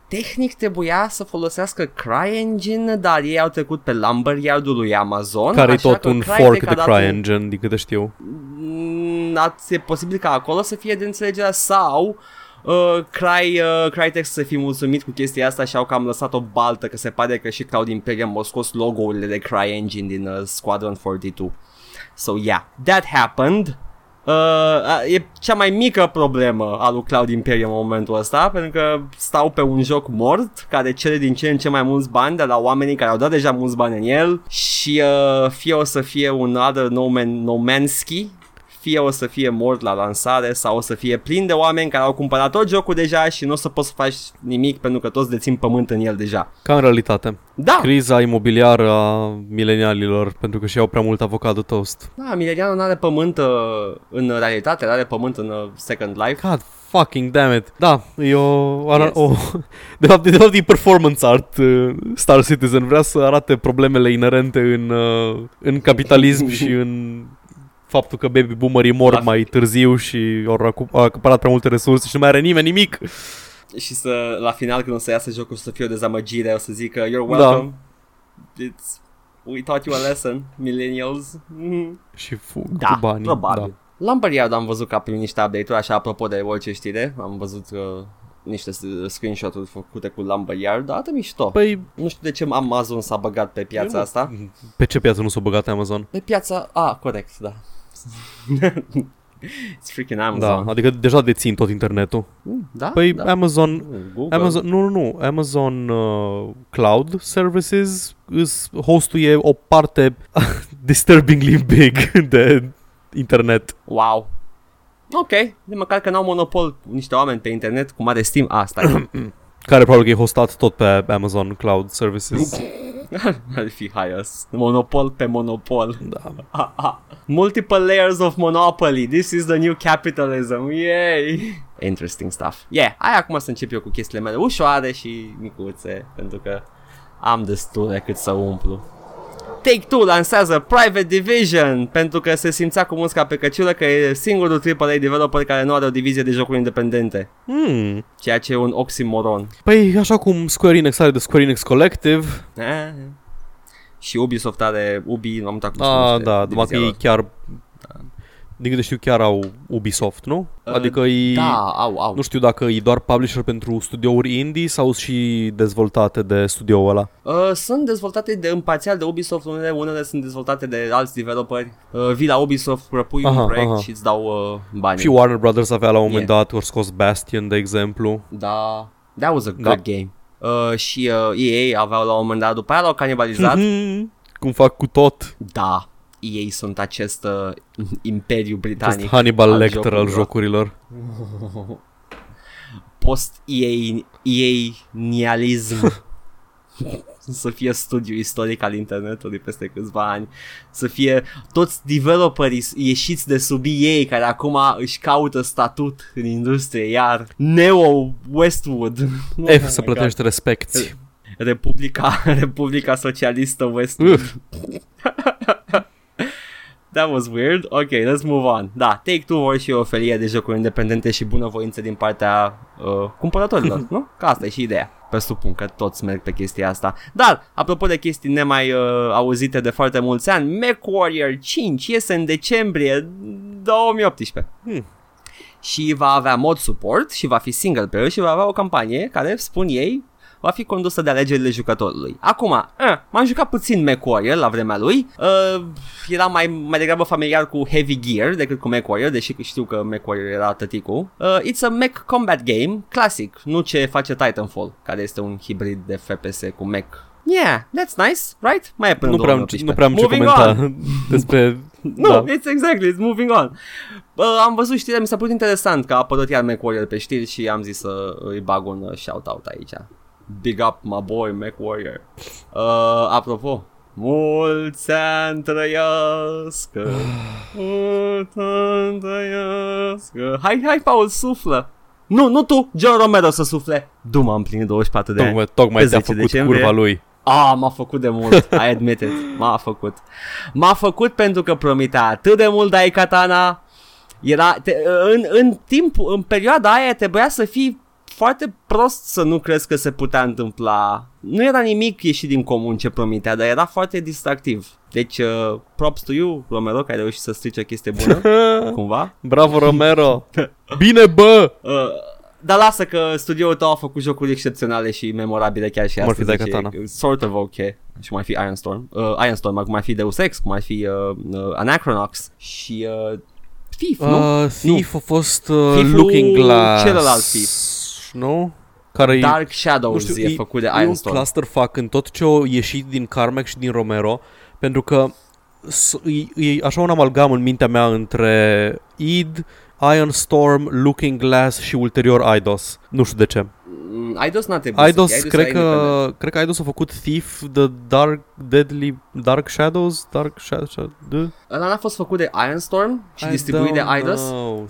Speaker 2: tehnic trebuia să folosească CryEngine, dar ei au trecut pe Lumberyard-ul lui Amazon.
Speaker 1: care e
Speaker 2: așa
Speaker 1: tot
Speaker 2: că
Speaker 1: un
Speaker 2: Crytek
Speaker 1: fork
Speaker 2: a
Speaker 1: de
Speaker 2: dat un-
Speaker 1: CryEngine, din câte știu.
Speaker 2: Mm, ați- e posibil ca acolo să fie de înțelegerea sau uh, Cry, uh, Crytek să fi mulțumit cu chestia asta și au cam lăsat o baltă că se pare că și Cloud Imperium au scos logo-urile de CryEngine din uh, Squadron 42. So yeah, that happened. Uh, e cea mai mică problemă a lui Cloud Imperium în momentul ăsta pentru că stau pe un joc mort care cere din ce în ce mai mulți bani de la oamenii care au dat deja mulți bani în el și uh, fie o să fie un other No, Man, no Man's Ski fie o să fie mort la lansare sau o să fie plin de oameni care au cumpărat tot jocul deja și nu o să poți să faci nimic pentru că toți dețin pământ în el deja.
Speaker 1: Ca în realitate.
Speaker 2: Da,
Speaker 1: Criza imobiliară a milenialilor, pentru că și-au prea mult avocado toast.
Speaker 2: da Milenianul nu are pământ uh, în realitate, are pământ în uh, Second Life.
Speaker 1: God fucking damn it. Da, e o... Ara-
Speaker 2: Yes.
Speaker 1: o de, fapt, de fapt e performance art uh, Star Citizen. Vrea să arate problemele inerente în, uh, în capitalism și în faptul că baby boomerii mor
Speaker 2: La-
Speaker 1: mai târziu și au acu- au acaparat prea multe resurse și nu mai are nimeni nimic.
Speaker 2: Și să, la final când o să iasă jocul să fie o dezamăgire, o să zică You're
Speaker 1: Da.
Speaker 2: welcome. It's, we taught you a lesson, millennials. Mhm.
Speaker 1: Și fug
Speaker 2: Da,
Speaker 1: cu banii.
Speaker 2: probabil.
Speaker 1: Da.
Speaker 2: Lumberyard am văzut că a primit niște update-uri, așa apropo de orice știre, am văzut uh, niște s- screenshot-uri făcute cu Lumberyard, dar arată mișto.
Speaker 1: Păi,
Speaker 2: Nu știu de ce Amazon s-a băgat pe piața
Speaker 1: Eu-
Speaker 2: asta.
Speaker 1: pe ce piață nu s-a băgat Amazon?
Speaker 2: Pe piața... A, corect, da. It's freaking Amazon.
Speaker 1: Da, adică deja dețin tot internetul.
Speaker 2: Mm, da?
Speaker 1: Păi
Speaker 2: da.
Speaker 1: Amazon
Speaker 2: Mm, Google.
Speaker 1: Amazon, nu, nu, nu. Amazon uh, Cloud Services îs, hostuie o parte disturbingly big de internet.
Speaker 2: Wow. Ok, de măcar că n-au monopol niște oameni pe internet cu mare stim. Asta e.
Speaker 1: Care probabil că e hostat tot pe Amazon Cloud Services.
Speaker 2: Ar fi highest. Monopol pe monopol.
Speaker 1: da.
Speaker 2: Multiple layers of monopoly. This is the new capitalism. Yay! Interesting stuff. Yeah, hai acum să încep eu cu chestiile mele ușoare și micuțe, pentru că am destule cât să umplu. Take-Two lansează Private Division pentru că se simțea cu musca pe căciulă că e singurul AAA developer care nu are o divizie de jocuri independente,
Speaker 1: Hmm.
Speaker 2: ceea ce e un oxymoron.
Speaker 1: Păi așa cum Square Enix are de Square Enix Collective,
Speaker 2: Eh. Și Ubisoft are Ubi, nu am uitat cum se
Speaker 1: a,
Speaker 2: numește
Speaker 1: da, numai că
Speaker 2: divizia
Speaker 1: ei
Speaker 2: lor.
Speaker 1: chiar din câte știu chiar au Ubisoft, nu?
Speaker 2: Uh,
Speaker 1: Adică ei,
Speaker 2: Da, au, au.
Speaker 1: nu știu dacă e doar publisher pentru studiouri indie sau și dezvoltate de studioul ăla.
Speaker 2: Uh, sunt dezvoltate de în parțial de Ubisoft, unele, unele sunt dezvoltate de alți developeri. Uh, vii la Ubisoft, propui
Speaker 1: Aha,
Speaker 2: un proiect
Speaker 1: aha.
Speaker 2: și îți dau uh, bani.
Speaker 1: Și Warner Brothers avea la un moment
Speaker 2: Yeah.
Speaker 1: dat, ori scos Bastion, de exemplu.
Speaker 2: Da, that was a good
Speaker 1: Da.
Speaker 2: game. Uh, și uh, EA aveau la un moment dat, după aia l-au canibalizat.
Speaker 1: Mhm. Cum fac cu tot.
Speaker 2: da, EA sunt acest uh, imperiu
Speaker 1: Acest
Speaker 2: britanic.
Speaker 1: Hannibal
Speaker 2: al
Speaker 1: Lecter al
Speaker 2: jocurilor.
Speaker 1: jocurilor.
Speaker 2: post-EA EA nialism să fie studiu istoric al internetului peste câțiva ani, să fie toți developerii ieșiți de sub EA care acum își caută statut în industrie, iar Neo Westwood.
Speaker 1: Oh F să plătești respecti.
Speaker 2: Republica, Republica Socialistă Westwood. That was weird. Ok, let's move on. Da, Take-Two vor și o felie de jocuri independente și bunăvoință din partea uh, cumpărătorilor, nu? Că asta e și ideea. Presupun că toți merg pe chestia asta. Dar, apropo de chestii nemai uh, auzite de foarte mulți ani, MechWarrior 5 iese în decembrie 2018. Hmm. Și va avea mod support și va fi single player și va avea o campanie care, spun ei, va fi condusă de alegerile jucătorului. Acum, uh, m-am jucat puțin MechWarrior la vremea lui, uh, era mai, mai degrabă familiar cu Heavy Gear decât cu MechWarrior, deși știu că MechWarrior era tăticul. Uh, it's a mech combat game, clasic, nu ce face Titanfall, care este un hibrid de FPS cu mech Yeah, that's nice, right? Mai e până
Speaker 1: nu prea, am, nu prea am ce comenta on. despre...
Speaker 2: no, da. it's exactly, it's moving on. Uh, am văzut știrea, mi s-a părut interesant că a apărut iar MechWarrior pe știri și am zis să îi bag un uh, shout-out aici. Big up my boy MechWarrior. Uh, apropo, mulți ani trăiască, mulți ani trăiască. Hai, hai, Paul, suflă. Nu, nu tu, John Romero să sufle. Duma am plinit 24 de
Speaker 1: tocmai,
Speaker 2: ani.
Speaker 1: Tocmai te-a făcut decembrie. curva lui.
Speaker 2: Ah, m-a făcut de mult, I admit it, m-a făcut. M-a făcut pentru că promitea atât de mult Dai Katana, era, te, în, în timp, în perioada aia trebuia să fii foarte prost să nu crezi că se putea întâmpla. Nu era nimic ieșit din comun ce promitea, dar era foarte distractiv. Deci, uh, props to you, Romero, care ai reușit să strice o chestie bună, cumva.
Speaker 1: Bravo, Romero! Bine, bă!
Speaker 2: Uh, dar lasă că studioul tău a făcut jocuri excepționale și memorabile chiar și
Speaker 1: cum
Speaker 2: astăzi.
Speaker 1: Ar fi deci
Speaker 2: sort of ok. Și mai fi Iron Storm. Uh, Iron Storm, cum mai fi Deus Ex, cum mai fi uh, uh, Anachronox și uh, Thief, nu?
Speaker 1: Uh, Thief nu. a fost uh, Looking Glass.
Speaker 2: Celălalt Thief
Speaker 1: nu? Care
Speaker 2: Dark Shadows știu, e, e făcut de Iron
Speaker 1: E un clusterfuck în tot ce a ieșit din Carmack și din Romero, pentru că e, e așa un amalgam în mintea mea între id, Iron Storm, Looking Glass și ulterior IDOS. Nu știu de ce.
Speaker 2: Mm, Eidos n-a trebuit
Speaker 1: Eidos, să cred, că, cred că Eidos a făcut Thief, The Dark, Deadly, Dark Shadows, Dark Shadows,
Speaker 2: Ăla n-a fost făcut de Iron Storm și I distribuit de Eidos?
Speaker 1: Know.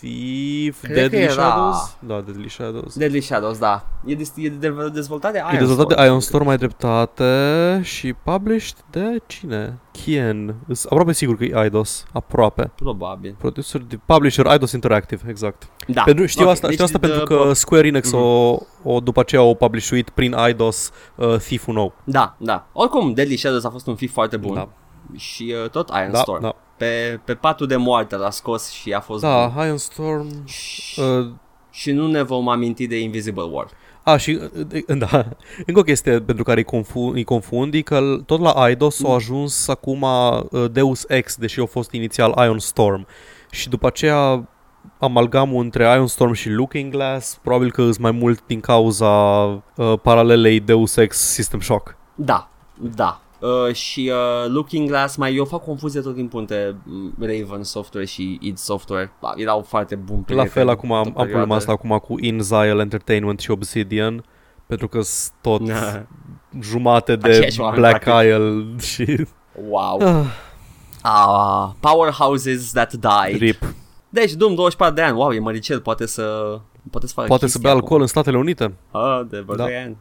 Speaker 1: Thief, Cred Deadly era... Shadows? Da, Deadly Shadows.
Speaker 2: Deadly Shadows, da. E, e dezvoltat de Iron
Speaker 1: E dezvoltat de Iron Storm mai dreptate și published de cine? Kien. Sunt aproape sigur că e IDOS. Aproape.
Speaker 2: Probabil.
Speaker 1: Producer, publisher, IDOS Interactive, exact.
Speaker 2: Da.
Speaker 1: Pentru, știu okay. asta, deci știu asta pentru că Square Enix mm-hmm. o, o, după aceea o publishuit prin IDOS uh, Thief-ul nou.
Speaker 2: Da, da. Oricum, Deadly Shadows a fost un Thief foarte bun. Da. Și uh, tot Iron
Speaker 1: da,
Speaker 2: Storm.
Speaker 1: Da
Speaker 2: pe, pe patul de moarte l-a scos și a fost
Speaker 1: Da, bun. Iron Storm
Speaker 2: și, uh, și nu ne vom aminti de Invisible War.
Speaker 1: A, și, da, încă o chestie pentru care îi confund, îi confund e că tot la IDOS mm. a ajuns acum uh, Deus Ex, deși a fost inițial Iron Storm. Și după aceea amalgamul între Iron Storm și Looking Glass, probabil că îs mai mult din cauza uh, paralelei Deus Ex System Shock.
Speaker 2: Da, da. Uh, și uh, Looking Glass, mai eu fac confuzie tot timpul între mm, Raven Software și id Software. Erau foarte buni
Speaker 1: La fel acum am, am problema asta acum cu InZile Entertainment și Obsidian pentru că sunt tot jumate de Black Isle și...
Speaker 2: Wow. Ah. ah, powerhouses that died.
Speaker 1: Rip.
Speaker 2: Deci, Doom 24 de ani, wow, e măricel, poate să... Poate să facă
Speaker 1: Poate să bea alcool în Statele Unite.
Speaker 2: Ah, de da. ani.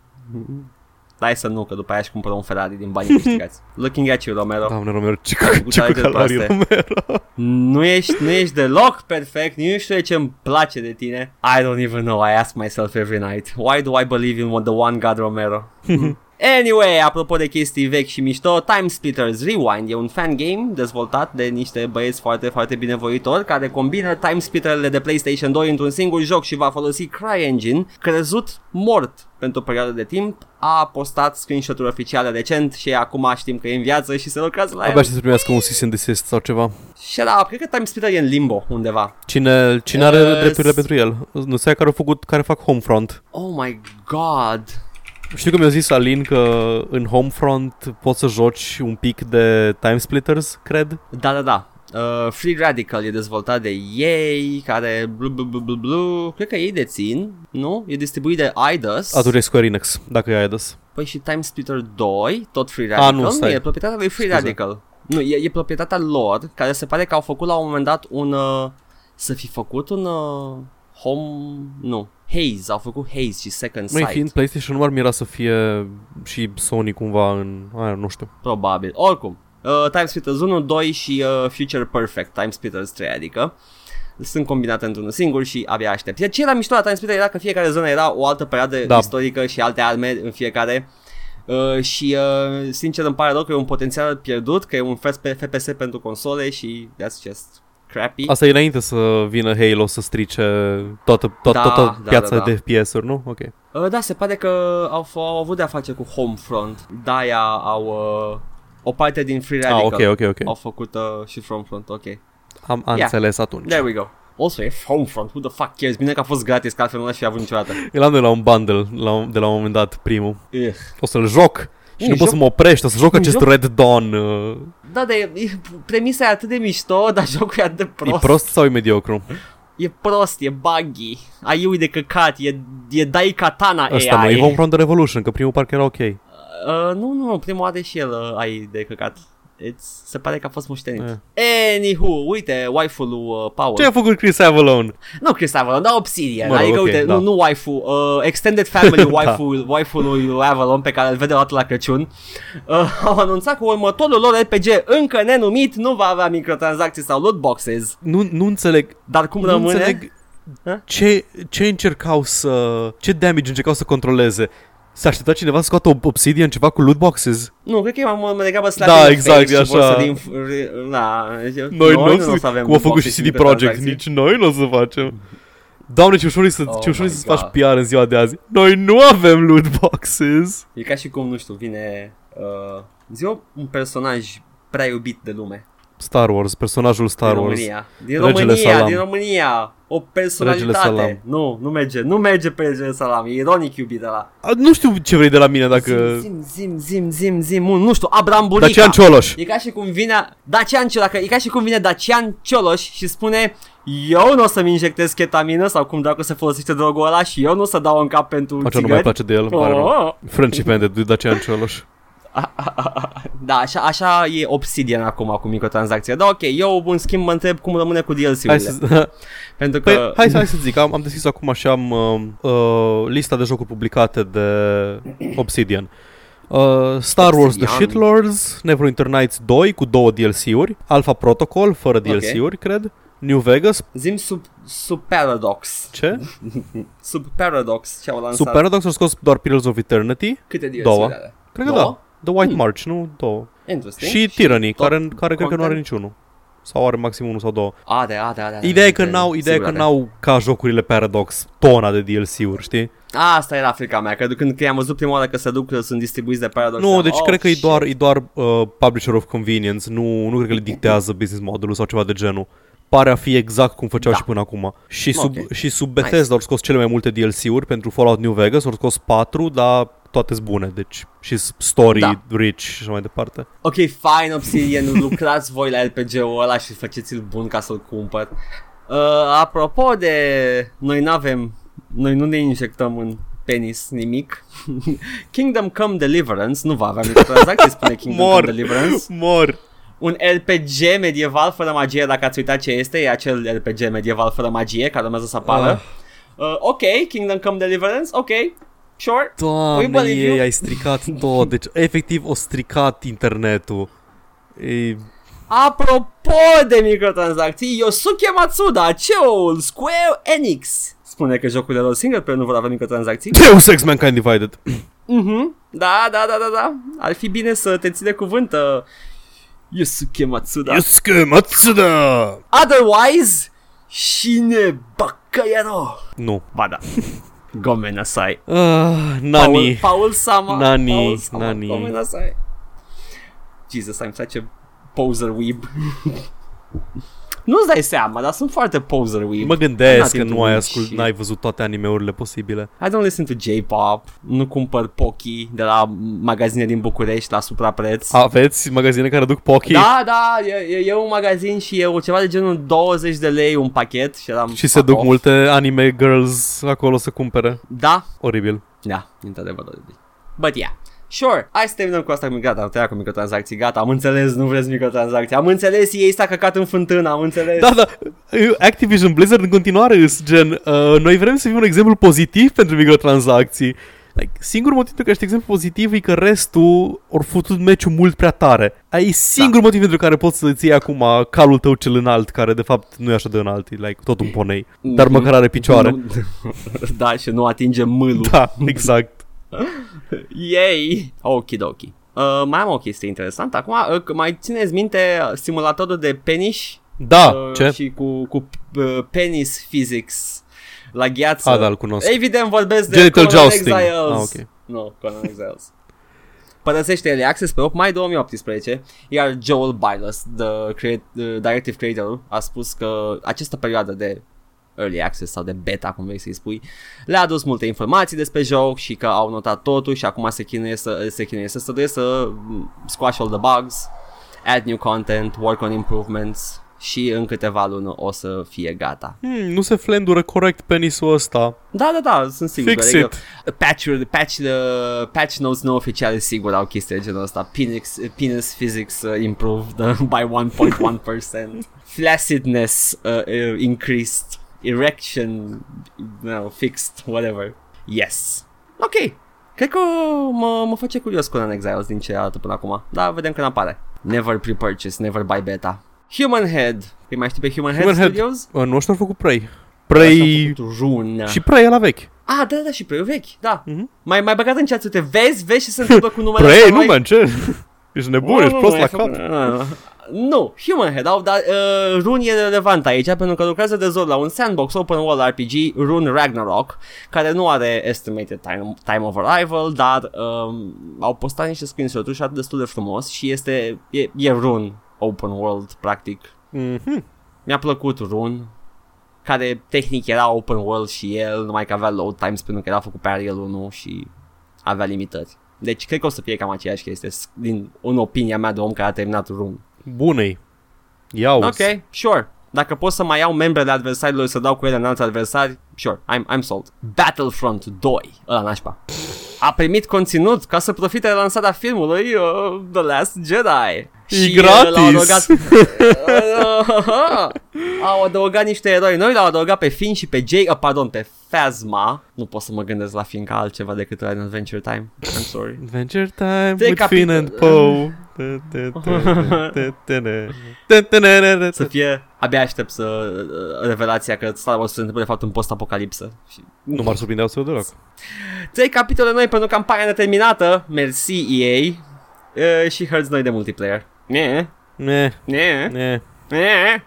Speaker 2: Dai să nu, că după aia își cumpără un Ferrari din banii câștigați. Looking at you, Romero.
Speaker 1: Doamne, Romero, ce, ce cu calorii, Romero.
Speaker 2: Nu ești, nu ești deloc perfect, nu știu ce îmi place de tine. I don't even know, I ask myself every night. Why do I believe in the one God Romero? Anyway, apropo de chestii vechi și mișto, Time Splitters Rewind e un fan game dezvoltat de niște băieți foarte, foarte binevoitori care combină Time Splitterele de PlayStation 2 într-un singur joc și va folosi CryEngine, crezut mort pentru o perioadă de timp, a postat screenshot-uri oficiale recent și acum știm că e în viață și se lucrează la
Speaker 1: Abia el. să primească un cease and desist sau ceva.
Speaker 2: Și da, cred că Time Splitter e în limbo undeva.
Speaker 1: Cine, cine are uh, drepturile pentru el? Nu sei care au făcut, care fac Homefront.
Speaker 2: Oh my god.
Speaker 1: Știu că mi-a zis Alin că în Homefront poți să joci un pic de Time Splitters, cred?
Speaker 2: Da, da, da. Uh, Free Radical e dezvoltat de ei, care blu, blu, blu, blu, blu. cred că ei dețin, nu? E distribuit de Eidos.
Speaker 1: Atunci e Square Enix, dacă e Eidos.
Speaker 2: Păi și Time Splitter 2, tot Free Radical,
Speaker 1: nu, stai.
Speaker 2: e proprietatea lui Free
Speaker 1: Scuze.
Speaker 2: Radical. Nu, e, e proprietatea lor, care se pare că au făcut la un moment dat un... Uh, să fi făcut un... Uh, home... Nu. Haze, au făcut Haze și Second
Speaker 1: Mai
Speaker 2: Sight.
Speaker 1: fiind PlayStation nu ar mira să fie și Sony cumva în... Aia, nu știu.
Speaker 2: Probabil. Oricum, uh, Time Splitters 1, 2 și uh, Future Perfect, Time Splitters 3, adică sunt combinate într-unul singur și abia aștept. Ce era mișto la Time Splitter era că fiecare zonă era o altă perioadă
Speaker 1: Da.
Speaker 2: istorică și alte arme în fiecare. Uh, și uh, sincer îmi pare rău că e un potențial pierdut, că e un FPS, FPS pentru console și that's just crappy.
Speaker 1: Asta e înainte să vină Halo să strice toată, toată,
Speaker 2: Da,
Speaker 1: toată
Speaker 2: da,
Speaker 1: piața
Speaker 2: da, da.
Speaker 1: de FPS-uri, nu? Ok.
Speaker 2: Uh, da, se pare că au, f- au avut de-a face cu Homefront. De-aia au uh, o parte din Free
Speaker 1: Ah,
Speaker 2: Radical.
Speaker 1: ok, ok, ok.
Speaker 2: Au făcut uh, și Homefront, ok.
Speaker 1: Am, am
Speaker 2: Yeah.
Speaker 1: înțeles atunci.
Speaker 2: There we go. Also, e Homefront, who the fuck cares? Bine că a fost gratis, că altfel nu l-aș fi avut niciodată.
Speaker 1: El am de la un bundle la, un- de la un moment dat primul.
Speaker 2: Ugh.
Speaker 1: O să-l joc. Și
Speaker 2: Un
Speaker 1: nu pot
Speaker 2: joc-
Speaker 1: să mă oprești, o să joc
Speaker 2: un
Speaker 1: acest
Speaker 2: joc-
Speaker 1: Red Dawn. Uh,
Speaker 2: Da, dar e, e, premisa e atât de mișto, dar jocul e atât de prost.
Speaker 1: e prost sau e mediocru?
Speaker 2: E prost, e buggy. AI-ul de căcat, e, e Dai Katana
Speaker 1: Ăsta nu,
Speaker 2: AI.
Speaker 1: e Homefront The Revolution, că primul parcă era ok.
Speaker 2: Uh, nu, nu, primul are și el uh, AI de căcat. It's, se pare că a fost moștenit.
Speaker 1: Eh.
Speaker 2: Anywho, uite, waifu-ul uh, Paul.
Speaker 1: Ce a făcut Chris Avalon?
Speaker 2: Nu Christopher, dar Obsidian.
Speaker 1: Mă rog,
Speaker 2: adică,
Speaker 1: ok,
Speaker 2: uite,
Speaker 1: da.
Speaker 2: nu, nu waifu, uh, Extended Family
Speaker 1: Da.
Speaker 2: waifu, waifu lui Avalon pe care îl vede o dată la Crăciun. Uh, au anunțat că următorul lor RPG încă nenumit nu va avea microtransacții sau loot boxes.
Speaker 1: Nu, nu înțeleg,
Speaker 2: Dar cum
Speaker 1: nu
Speaker 2: rămâne?
Speaker 1: înțeleg
Speaker 2: Ha?
Speaker 1: ce, ce încercau să... Ce damage încercau să controleze. S-a așteptat cineva să scoată Obsidian ceva cu loot boxes?
Speaker 2: Nu, cred că e mai, mai degrabă slap
Speaker 1: Da,
Speaker 2: in the
Speaker 1: exact,
Speaker 2: face
Speaker 1: e
Speaker 2: și vor
Speaker 1: așa.
Speaker 2: să din, na,
Speaker 1: Noi,
Speaker 2: nu
Speaker 1: nu,
Speaker 2: o să avem
Speaker 1: cum a
Speaker 2: loot
Speaker 1: făcut și
Speaker 2: boxes
Speaker 1: CD
Speaker 2: microtransacții.
Speaker 1: Projekt, nici noi nu o să facem. Doamne, ce ușor e să,
Speaker 2: Oh
Speaker 1: ce ușor e
Speaker 2: my
Speaker 1: să faci
Speaker 2: God.
Speaker 1: PR în ziua de azi. Noi nu avem loot boxes.
Speaker 2: E ca și cum, nu știu, vine uh, zi un personaj prea iubit de lume.
Speaker 1: Star Wars, personajul Star
Speaker 2: din
Speaker 1: Wars.
Speaker 2: România. Din
Speaker 1: Regele
Speaker 2: România,
Speaker 1: Salam.
Speaker 2: din România. O
Speaker 1: Regele
Speaker 2: personalitate.
Speaker 1: Salam.
Speaker 2: Nu, nu merge. Nu merge pe Regele Salam. E ironic iubit de la.
Speaker 1: A, Nu știu ce vrei de la mine dacă...
Speaker 2: Zim, zim, zim, zim, zim. Un, nu știu, Abram Bunica.
Speaker 1: Dacian Cioloș.
Speaker 2: E ca și cum vine Dacian Cioloș, e ca și cum vine Dacian Cioloș și spune eu nu o să-mi injectez ketamină sau cum dacă se folosește drogul ăla și eu nu o să dau în cap pentru
Speaker 1: Așa nu
Speaker 2: țigări.
Speaker 1: mai place de el, îmi pare rău.
Speaker 2: Oh.
Speaker 1: Friendship ended de Dacian Cioloș.
Speaker 2: Da, așa, așa e Obsidian acum cu microtransacția. Da, ok, eu în schimb mă întreb cum rămâne cu DLC-urile.
Speaker 1: Hai să,
Speaker 2: Pentru că...
Speaker 1: păi, hai, să, hai să zic, am, am deschis acum și am uh, uh, lista de jocuri publicate de Obsidian. Uh, Star Wars The
Speaker 2: Obsidian.
Speaker 1: Shitlords, Neverwinter Nights 2 cu două DLC-uri, Alpha Protocol fără DLC-uri, cred, New Vegas,
Speaker 2: Zim sub, sub Paradox.
Speaker 1: ce?
Speaker 2: Sub Paradox ce au lansat.
Speaker 1: Sub Paradox au scos doar Pillars of Eternity,
Speaker 2: Câte DLC
Speaker 1: Două.
Speaker 2: are?
Speaker 1: cred că
Speaker 2: Două?
Speaker 1: da, The White
Speaker 2: Hmm.
Speaker 1: March, nu? Două.
Speaker 2: Interesting.
Speaker 1: Și Tyranny,
Speaker 2: tot
Speaker 1: care, care cred că nu are
Speaker 2: content?
Speaker 1: niciunul. Sau are maxim unul sau două.
Speaker 2: Are, are, are. are,
Speaker 1: Ideea e că
Speaker 2: are,
Speaker 1: n-au, ideea e
Speaker 2: sigur
Speaker 1: că
Speaker 2: are.
Speaker 1: n-au ca jocurile Paradox tona de DLC-uri, știi?
Speaker 2: Asta era frica mea, că când, când am văzut prima oară că se duc, că sunt distribuiți de Paradox.
Speaker 1: Nu,
Speaker 2: am,
Speaker 1: deci
Speaker 2: oh,
Speaker 1: cred că e
Speaker 2: shit.
Speaker 1: doar, e doar uh, publisher of convenience, nu, nu cred că le dictează business modelul sau ceva de genul. Pare a fi exact cum făceau
Speaker 2: Da.
Speaker 1: și până acum. Și sub,
Speaker 2: Ok.
Speaker 1: și sub Bethesda au scos cele mai multe DLC-uri pentru Fallout New Vegas, au scos 4, dar toate sunt bune, deci și story
Speaker 2: Da.
Speaker 1: rich și așa mai departe.
Speaker 2: Ok, fine, Obsidian, lucrați voi la RPG-ul ăla și faceți-l bun ca să-l cumpăr. Uh, apropo de... Noi n-avem... Noi nu ne injectăm în penis nimic. Kingdom Come Deliverance nu va avea microtransacții, spune Kingdom
Speaker 1: Mor.
Speaker 2: Come Deliverance.
Speaker 1: Mor!
Speaker 2: Un RPG medieval fără magie, dacă ați uitat ce este, e acel RPG medieval fără magie care urmează să apară.
Speaker 1: Ah.
Speaker 2: Uh, ok, Kingdom Come Deliverance, ok, sure.
Speaker 1: Doamne,
Speaker 2: believe you.
Speaker 1: ei, ai stricat tot, deci efectiv o stricat internetul. E,
Speaker 2: Apropo de microtransacții, Yosuke Matsuda, CEO-ul Square Enix, spune că jocurile lor single player nu vor avea microtransacții.
Speaker 1: Deus Ex Mankind Divided.
Speaker 2: Mhm. Da, da, da, da, da. Ar fi bine să te ține cuvânt, uh, Yosuke Matsuda.
Speaker 1: Yusuke Matsuda!
Speaker 2: Otherwise, Shine Bakayaro.
Speaker 1: Nu.
Speaker 2: Ba da. Gomen Asai.
Speaker 1: Uh, nani.
Speaker 2: Paul, Paul Sama.
Speaker 1: Nani,
Speaker 2: Paul Sama.
Speaker 1: Nani.
Speaker 2: Gomen Asai. Jesus, I'm such a poser weeb. Nu-ți dai seama, dar sunt foarte poser weeb.
Speaker 1: Mă
Speaker 2: I'm
Speaker 1: gândesc
Speaker 2: not
Speaker 1: că
Speaker 2: into
Speaker 1: nu ai
Speaker 2: weeb
Speaker 1: ascult,
Speaker 2: shit.
Speaker 1: n-ai văzut toate animeurile posibile.
Speaker 2: I don't listen to J-pop, nu cumpăr Pocky de la magazine din București la suprapreț.
Speaker 1: Aveți magazine care duc Pocky
Speaker 2: Da, da, e, e, e un magazin și e ceva de genul 20 de lei un pachet și eram
Speaker 1: și se
Speaker 2: fuck
Speaker 1: duc
Speaker 2: off.
Speaker 1: multe anime girls acolo să cumpere.
Speaker 2: Da,
Speaker 1: Oribil.
Speaker 2: da, într-adevăr. oribil. But yeah. Sure, hai să terminăm cu asta cu gata, am tăiat cu microtransacții, gata, am înțeles, nu vreți microtransacții, am înțeles, ei s-a căcat în fântână, am înțeles.
Speaker 1: Da, da, Activision Blizzard în continuare îs gen, uh, noi vrem să fim un exemplu pozitiv pentru microtransacții. Like, singurul motiv pentru care ești exemplu pozitiv e că restul ori futut meciul mult prea tare. Ai
Speaker 2: Da.
Speaker 1: singurul motiv pentru care poți să-ți iei acum calul tău cel înalt, care de fapt nu e așa de înalt, e like tot un ponei, dar
Speaker 2: Mhm.
Speaker 1: măcar are picioare.
Speaker 2: Nu- da, și nu atinge mâlul.
Speaker 1: Da, exact.
Speaker 2: Yay! Okidoki. Uh, mai am o chestie interesantă. Acum, uh, mai țineți minte uh, simulatorul de peniș?
Speaker 1: Da,
Speaker 2: Uh,
Speaker 1: ce?
Speaker 2: Și cu, cu uh, penis physics la gheață.
Speaker 1: A, da, îl cunosc.
Speaker 2: Evident vorbesc de
Speaker 1: Genital
Speaker 2: Conan
Speaker 1: jousting.
Speaker 2: Exiles.
Speaker 1: Ah, ok.
Speaker 2: Nu, Conan Exiles. Părăsește Early Access pe 8 mai 2018, iar Joel Bylos, the, create, the directive creator, a spus că această perioadă de Early Access sau de beta, cum vrei să-i spui, le-a adus multe informații despre joc și că au notat totul și acum se chinuie să se chinuie să studieze să mm, squash all the bugs, add new content, work on improvements și în câteva luni o să fie gata.
Speaker 1: Hmm, nu se flendură corect penisul ăsta.
Speaker 2: Da, da, da, sunt sigur.
Speaker 1: Fix
Speaker 2: adică
Speaker 1: it.
Speaker 2: Patch, patch, uh, patch notes nu oficiale sigur au chestii de genul ăsta. Penis, penis physics uh, improved uh, by 1.1%. Flaccidness uh, uh, increased. Erection no, fixed, whatever. Yes. Ok. Cred că mă, mă face curios Conan Exiles din ce arată până acum. Da, vedem când apare. Never pre-purchase, never buy beta. Human Head. Îi mai știi pe Human,
Speaker 1: Human
Speaker 2: Head
Speaker 1: Head.
Speaker 2: Studios?
Speaker 1: Uh, nu ăștia au făcut Prey.
Speaker 2: Ăștia
Speaker 1: Prey...
Speaker 2: au făcut Rune.
Speaker 1: Și Prey e la vechi.
Speaker 2: Ah, da, da, și Prey vechi, da.
Speaker 1: Mhm.
Speaker 2: Mai, mai băgat în chat, uite, vezi, vezi ce se întâmplă cu numele
Speaker 1: Prey,
Speaker 2: ăsta,
Speaker 1: nu,
Speaker 2: mai-
Speaker 1: man, ce? Ești nebun, ești
Speaker 2: Nu,
Speaker 1: prost
Speaker 2: nu,
Speaker 1: la
Speaker 2: ai
Speaker 1: cap.
Speaker 2: făcut- nu, Nu, Human Head, au, dar uh, Rune e relevant aici pentru că lucrează de zor la un sandbox open world RPG, Rune Ragnarok, care nu are estimated time, time of arrival, dar um, au postat niște screenshot-uri și arată destul de frumos și este, e, e Rune open world, practic.
Speaker 1: Mhm.
Speaker 2: Mi-a plăcut Rune, care tehnic era open world și el, numai că avea load times pentru că era făcut pe Arial 1 și avea limitări. Deci cred că o să fie cam aceeași chestie, s- din în opinia mea de om care a terminat Rune.
Speaker 1: Bunei. Iau.
Speaker 2: Ok, sure. Dacă pot să mai iau membrele adversarilor să dau cu ele în alți adversari, sure, I'm, I'm sold. Battlefront 2, ăla nașpa. A primit conținut ca să profite de lansarea filmului uh, The Last Jedi.
Speaker 1: E
Speaker 2: uh,
Speaker 1: gratis.
Speaker 2: l-au adăugat, au adăugat niște eroi noi, l-au adăugat pe Finn și pe Jay, uh, pardon, pe Phasma. Nu pot să mă gândesc la Finn ca altceva decât în Adventure Time. I'm sorry.
Speaker 1: Adventure Time
Speaker 2: Trei
Speaker 1: with Finn
Speaker 2: capitol-
Speaker 1: and Poe.
Speaker 2: Să fie, abia aștept să uh, revelația că Star Wars se întâmplă de fapt în post-apocalipsă. Și
Speaker 1: Nu m-ar surprinde absolut deloc.
Speaker 2: Trei capitole noi pentru campania neterminată. Merci EA. Uh, și hărți noi de multiplayer. Ne,
Speaker 1: Ne,
Speaker 2: ne,
Speaker 1: ne.
Speaker 2: ne.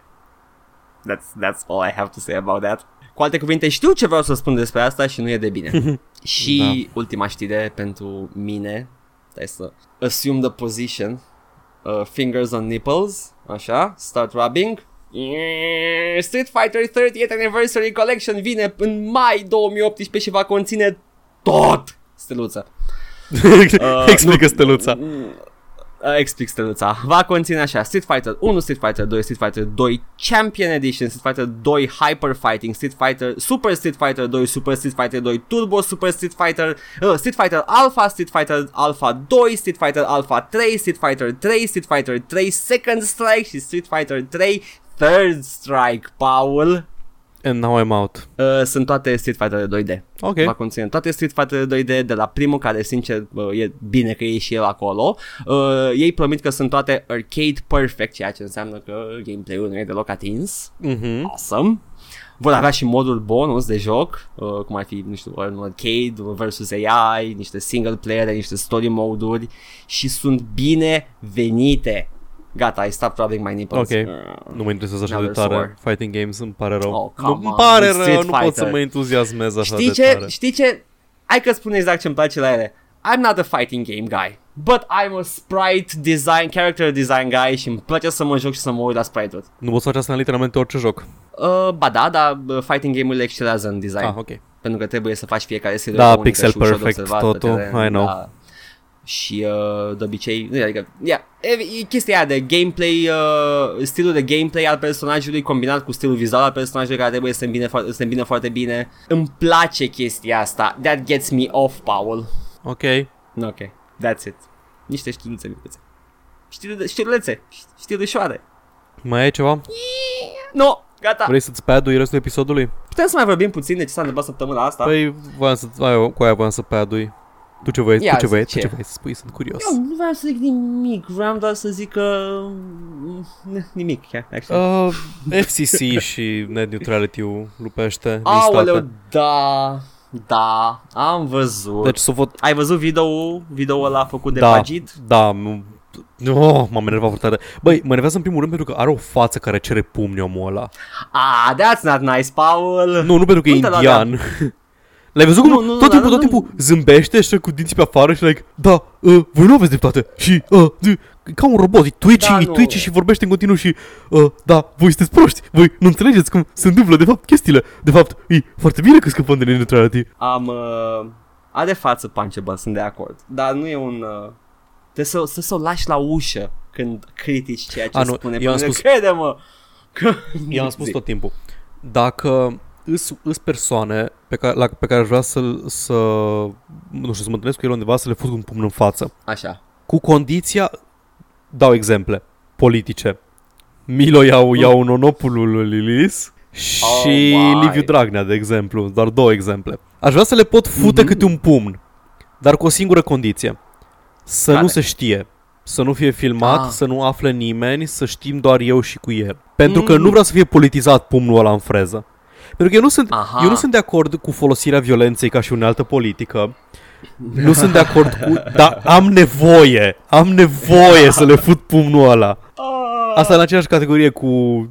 Speaker 2: That's, that's all I have to say about that. Cu alte cuvinte, știu ce vreau să spun despre asta și nu e de bine. și ultima știre pentru mine. Stai să assume the position. Uh, fingers on nipples. Așa. Start rubbing. Yeah, Street Fighter 30th Anniversary Collection vine în mai 2018 și va conține tot. Steluță.
Speaker 1: Explică steluța.
Speaker 2: Uh, explic steluța. Va conține așa Street Fighter 1, Street Fighter 2, Street Fighter 2 Champion Edition, Street Fighter 2 Hyper Fighting, Street Fighter Super Street Fighter 2, Super Street Fighter 2 Turbo Super Street Fighter, uh, Street Fighter Alpha, Street Fighter Alpha 2, Street Fighter Alpha 3, Street Fighter 3, Street Fighter 3 Second Strike și Street Fighter 3 Third Strike, Paul.
Speaker 1: And now I'm out.
Speaker 2: Uh, sunt toate Street Fighter 2D.
Speaker 1: Ok.
Speaker 2: Va conține toate Street Fighter 2D de la primul, care sincer uh, e bine că e și el acolo. Uh, ei promit că sunt toate arcade perfect, ceea ce înseamnă că gameplay-ul nu e deloc atins.
Speaker 1: Mhm.
Speaker 2: Awesome. Vor avea și modul bonus de joc, uh, cum ar fi, nu știu, un arcade versus AI, niște single player, niște story mode-uri și sunt bine venite. Gata, I stopped rubbing my nipples.
Speaker 1: Ok.
Speaker 2: Uh,
Speaker 1: Nu mă interesează așa
Speaker 2: Now
Speaker 1: de
Speaker 2: they're
Speaker 1: tare
Speaker 2: sore.
Speaker 1: fighting games, îmi pare rău.
Speaker 2: Oh,
Speaker 1: nu,
Speaker 2: come
Speaker 1: îmi
Speaker 2: on,
Speaker 1: pare
Speaker 2: Street
Speaker 1: rău, nu pot
Speaker 2: Fighter.
Speaker 1: să mă entuziasmez așa
Speaker 2: Știi
Speaker 1: de
Speaker 2: ce?
Speaker 1: tare.
Speaker 2: Știi ce? Hai că spun exact ce-mi place la ele. I'm not a fighting game guy. But I'm a sprite design, character design guy și îmi place să mă joc și să mă uit la sprite-uri.
Speaker 1: Nu poți face asta în literalmente orice joc.
Speaker 2: Uh, ba da, dar uh, fighting game-urile excelează în design.
Speaker 1: Ah, ok.
Speaker 2: Pentru că trebuie să faci fiecare serie
Speaker 1: Da,
Speaker 2: unică
Speaker 1: pixel
Speaker 2: și ușor de
Speaker 1: perfect
Speaker 2: observat pe
Speaker 1: totul,
Speaker 2: teren,
Speaker 1: I know.
Speaker 2: Da. Și uh, de obicei, nu, adică, yeah, e, e chestia aia de gameplay, uh, stilul de gameplay al personajului combinat cu stilul vizual al personajului care trebuie să se îmbine, fo- să se îmbine foarte bine. Îmi place chestia asta. That gets me off, Paul.
Speaker 1: Ok.
Speaker 2: Ok, that's it. Niște științe micuțe. Știri, știrulețe, știrușoare.
Speaker 1: Mai ai ceva?
Speaker 2: No, gata.
Speaker 1: Vrei să-ți padui restul episodului?
Speaker 2: Putem să mai vorbim puțin de ce s-a întâmplat săptămâna asta?
Speaker 1: Păi, voiam să, ai, cu aia voiam să padui. Tu ce vrei,
Speaker 2: Ia
Speaker 1: tu ce
Speaker 2: zi,
Speaker 1: vrei, tu
Speaker 2: ce?
Speaker 1: ce vrei să spui, sunt curios.
Speaker 2: Eu nu vreau să zic nimic, vreau doar să zic că... mm, Nimic, yeah, actually.
Speaker 1: Uh, FCC și net neutrality-ul lupește din
Speaker 2: Aoleu,
Speaker 1: state.
Speaker 2: da, da, am văzut.
Speaker 1: Deci să vot...
Speaker 2: Ai văzut video video ăla făcut de
Speaker 1: Da,
Speaker 2: Pagid?
Speaker 1: da, nu... Oh, m-am enervat foarte tare. Băi, mă enervează în primul rând pentru că are o față care cere pumni omul ăla.
Speaker 2: Ah, that's not nice, Paul.
Speaker 1: Nu, nu pentru că e
Speaker 2: Nu te-a dat
Speaker 1: indian. L-ai văzut cum
Speaker 2: Nu, nu,
Speaker 1: tot
Speaker 2: nu,
Speaker 1: timpul,
Speaker 2: dar
Speaker 1: tot
Speaker 2: nu-
Speaker 1: timpul zâmbește și cu dinții pe afară și like, da, uh, voi nu aveți dreptate și, uh, d- ca un robot, e twitchy,
Speaker 2: Da,
Speaker 1: e
Speaker 2: nu.
Speaker 1: twitchy și vorbește în continuu și, uh, da, voi sunteți proști, voi nu înțelegeți cum se întâmplă de fapt chestiile. De fapt, e foarte bine că scăpăm de neutrality.
Speaker 2: Am... Uh, are față punchable, sunt de acord. Dar nu e un... Uh, trebuie să, să, să o lași la ușă când critici ceea ce
Speaker 1: A, nu,
Speaker 2: spune.
Speaker 1: eu am
Speaker 2: pentru
Speaker 1: spus-
Speaker 2: că Crede-mă! Că...
Speaker 1: I-am spus
Speaker 2: Zi.
Speaker 1: tot timpul. Dacă îs, îs persoane pe care, la, pe care aș vrea să, să, nu știu, să mă întâlnesc cu el undeva, să le fut un pumn în față.
Speaker 2: Așa.
Speaker 1: Cu condiția, dau exemple, politice. Milo iau, iau nonopulul lui Lilis și
Speaker 2: Oh, my.
Speaker 1: Liviu Dragnea, de exemplu, doar două exemple. Aș vrea să le pot fute
Speaker 2: Mhm.
Speaker 1: câte un pumn, dar cu o singură condiție. Să
Speaker 2: Care?
Speaker 1: nu se știe. Să nu fie filmat,
Speaker 2: Ah.
Speaker 1: să nu afle nimeni, să știm doar eu și cu el. Pentru că
Speaker 2: Mm.
Speaker 1: nu vreau să fie politizat pumnul ăla în freză. Pentru că eu nu sunt,
Speaker 2: Aha.
Speaker 1: eu nu sunt de acord cu folosirea violenței ca și unealtă politică. Nu sunt de acord cu... Dar am nevoie, am nevoie să le fut pumnul ăla.
Speaker 2: Ah.
Speaker 1: Asta în aceeași categorie cu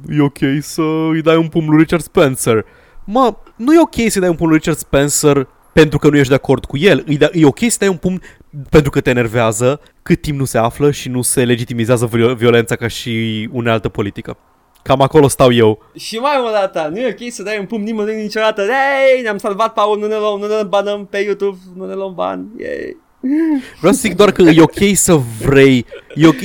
Speaker 1: e ok să îi dai un pumn lui Richard Spencer. Mă, nu e ok să-i dai un pumn lui Richard Spencer pentru că nu ești de acord cu el. E, da, e ok să dai un pumn pentru că te enervează cât timp nu se află și nu se legitimizează viol- violența ca și unealtă politică. Cam acolo stau eu.
Speaker 2: Și mai mult dată, nu e ok să dai un pumn nimănui niciodată. Ei, ne-am salvat, Paul, nu ne luăm, nu ne banăm pe YouTube, nu ne luăm bani. Yay.
Speaker 1: Vreau să zic doar că e ok să vrei, e ok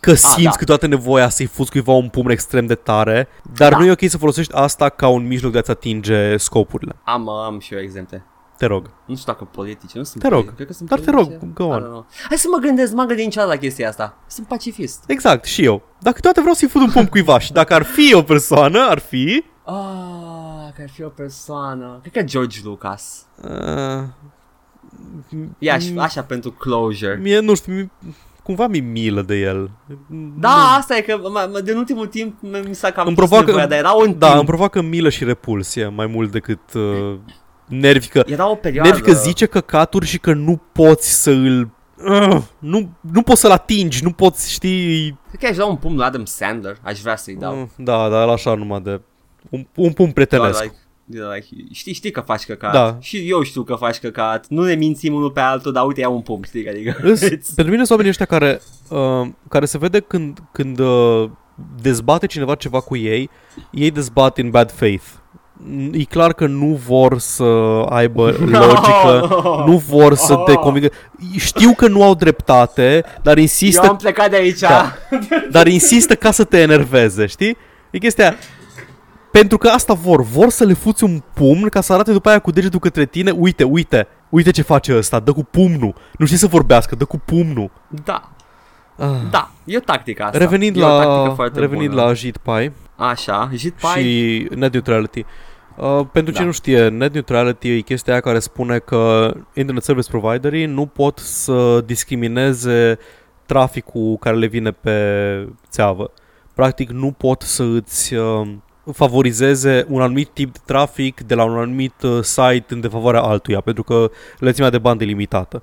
Speaker 1: că simți
Speaker 2: da.
Speaker 1: câteodată nevoia să-i fuți cuiva un pumn extrem de tare, dar
Speaker 2: Da.
Speaker 1: nu e ok să folosești asta ca un mijloc de a-ți atinge scopurile.
Speaker 2: Am, am și eu exemple.
Speaker 1: Te rog.
Speaker 2: Nu știu dacă politice, nu sunt
Speaker 1: Te rog.
Speaker 2: politice, Cred că sunt
Speaker 1: Dar te
Speaker 2: politice.
Speaker 1: rog, go on.
Speaker 2: I don't know. Hai să mă gândesc, m-am gândit niciodată la chestia asta. Sunt pacifist.
Speaker 1: Exact, și eu. Dar câteodată vreau să-i fut un pumn cuivaș și dacă ar fi o persoană, ar fi...
Speaker 2: Ah, că ar fi o persoană. Cred că George Lucas.
Speaker 1: Uh,
Speaker 2: E aș, așa pentru closure.
Speaker 1: mie, nu știu, mi, cumva mi milă de el.
Speaker 2: Da, asta e că mă- mă- din ultimul timp mi s-a cam
Speaker 1: Îmi
Speaker 2: pus
Speaker 1: provoacă-
Speaker 2: nevoia, dar era un
Speaker 1: Da,
Speaker 2: timp.
Speaker 1: îmi provoacă milă și repulsie mai mult decât uh, nervi că,
Speaker 2: Era o perioadă.
Speaker 1: nervi că zice căcaturi și că nu poți să îl... Uh, nu, nu poți să-l atingi, nu poți, știi...
Speaker 2: Cred că aș da un pumn la Adam Sandler. Aș vrea să-i dau.
Speaker 1: Uh, da, dar așa numai de... Un, un pumn
Speaker 2: Doar,
Speaker 1: prietenesc.
Speaker 2: like, like, știi, știi că faci căcat.
Speaker 1: Da.
Speaker 2: Și eu știu că faci căcat. Nu ne mințim unul pe altul, dar uite, ia un pumn, știi? Adică,
Speaker 1: Îs,
Speaker 2: it's-
Speaker 1: pentru mine sunt oamenii ăștia care, uh, care se vede când, când uh, dezbate cineva ceva cu ei, ei dezbat in bad faith. E clar că nu vor să aibă logică,
Speaker 2: no.
Speaker 1: nu vor să te
Speaker 2: Oh.
Speaker 1: convingă. Știu că nu au dreptate, dar
Speaker 2: eu
Speaker 1: insistă,
Speaker 2: am plecat de aici.
Speaker 1: Da. dar insistă ca să te enerveze, știi? E chestia pentru că asta vor, vor să le fuți un pumn ca să arate după aia cu degetul către tine, uite, uite, uite ce face ăsta, dă cu pumnul. Nu știi să vorbească, dă cu pumnul.
Speaker 2: Da,
Speaker 1: Ah.
Speaker 2: da, e o tactică asta.
Speaker 1: Revenind
Speaker 2: e o tactică
Speaker 1: la,
Speaker 2: foarte
Speaker 1: revenind
Speaker 2: bună.
Speaker 1: la JitPy
Speaker 2: Așa, JitPy.
Speaker 1: și net neutrality. Uh, pentru
Speaker 2: Da.
Speaker 1: ce nu știe, net neutrality e chestia aia care spune că internet service providerii nu pot să discrimineze traficul care le vine pe țeavă. Practic nu pot să îți uh, favorizeze un anumit tip de trafic de la un anumit uh, site în defavoarea altuia, pentru că lățimea de bandă e limitată.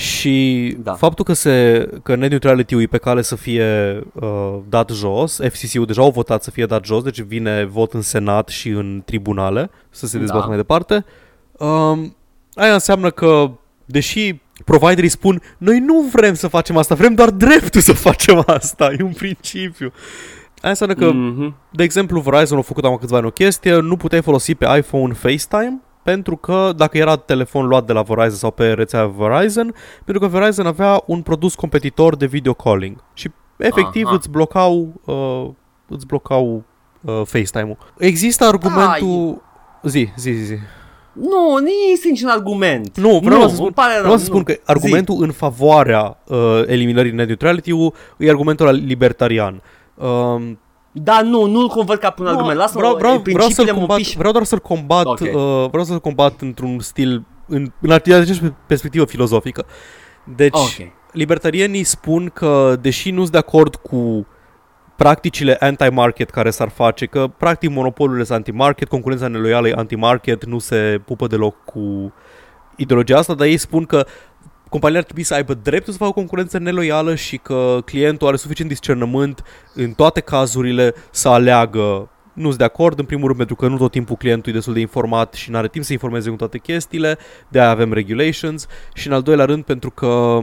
Speaker 1: Și
Speaker 2: Da.
Speaker 1: faptul că, se, că net neutrality-ul e pe cale să fie uh, dat jos, FCC-ul deja au votat să fie dat jos, deci vine vot în Senat și în tribunale să se dezbată
Speaker 2: Da.
Speaker 1: mai departe. Um, aia înseamnă că, deși providerii spun, noi nu vrem să facem asta, vrem doar dreptul să facem asta, e un principiu. Aia înseamnă că,
Speaker 2: Mhm.
Speaker 1: de exemplu, Verizon a făcut acum câțiva ani o chestie, nu puteai folosi pe iPhone FaceTime, pentru că dacă era telefon luat de la Verizon sau pe rețea Verizon, pentru că Verizon avea un produs competitor de video calling și efectiv
Speaker 2: Aha.
Speaker 1: îți blocau uh, îți blocau uh, FaceTime-ul. Există argumentul zi, zi, zi, zi.
Speaker 2: Nu, nu este niciun argument.
Speaker 1: Nu, vreau să spun,
Speaker 2: îmi pare rău,
Speaker 1: vreau să
Speaker 2: nu.
Speaker 1: spun că argumentul în favoarea uh, eliminării net neutrality-ul e argumentul ăla libertarian. Um,
Speaker 2: Da, nu, nu-l convăd ca pe un
Speaker 1: nu,
Speaker 2: argument. Lasă-mă,
Speaker 1: vreau, vreau, vreau,
Speaker 2: principiile
Speaker 1: să-l
Speaker 2: mă
Speaker 1: combat,
Speaker 2: piși.
Speaker 1: vreau doar să-l combat,
Speaker 2: Ok.
Speaker 1: uh, vreau să-l combat într-un stil, în, în aceeași perspectivă filozofică. Deci,
Speaker 2: Ok.
Speaker 1: libertarienii spun că, deși nu sunt de acord cu practicile anti-market care s-ar face, că practic monopolurile sunt anti-market, concurența neloială e anti-market, nu se pupă deloc cu ideologia asta, dar ei spun că compania ar trebui să aibă dreptul să facă o concurență neloială și că clientul are suficient discernământ în toate cazurile să aleagă nu sunt de acord, în primul rând pentru că nu tot timpul clientul e destul de informat și nu are timp să informeze cu toate chestiile, de aia avem regulations și în al doilea rând pentru că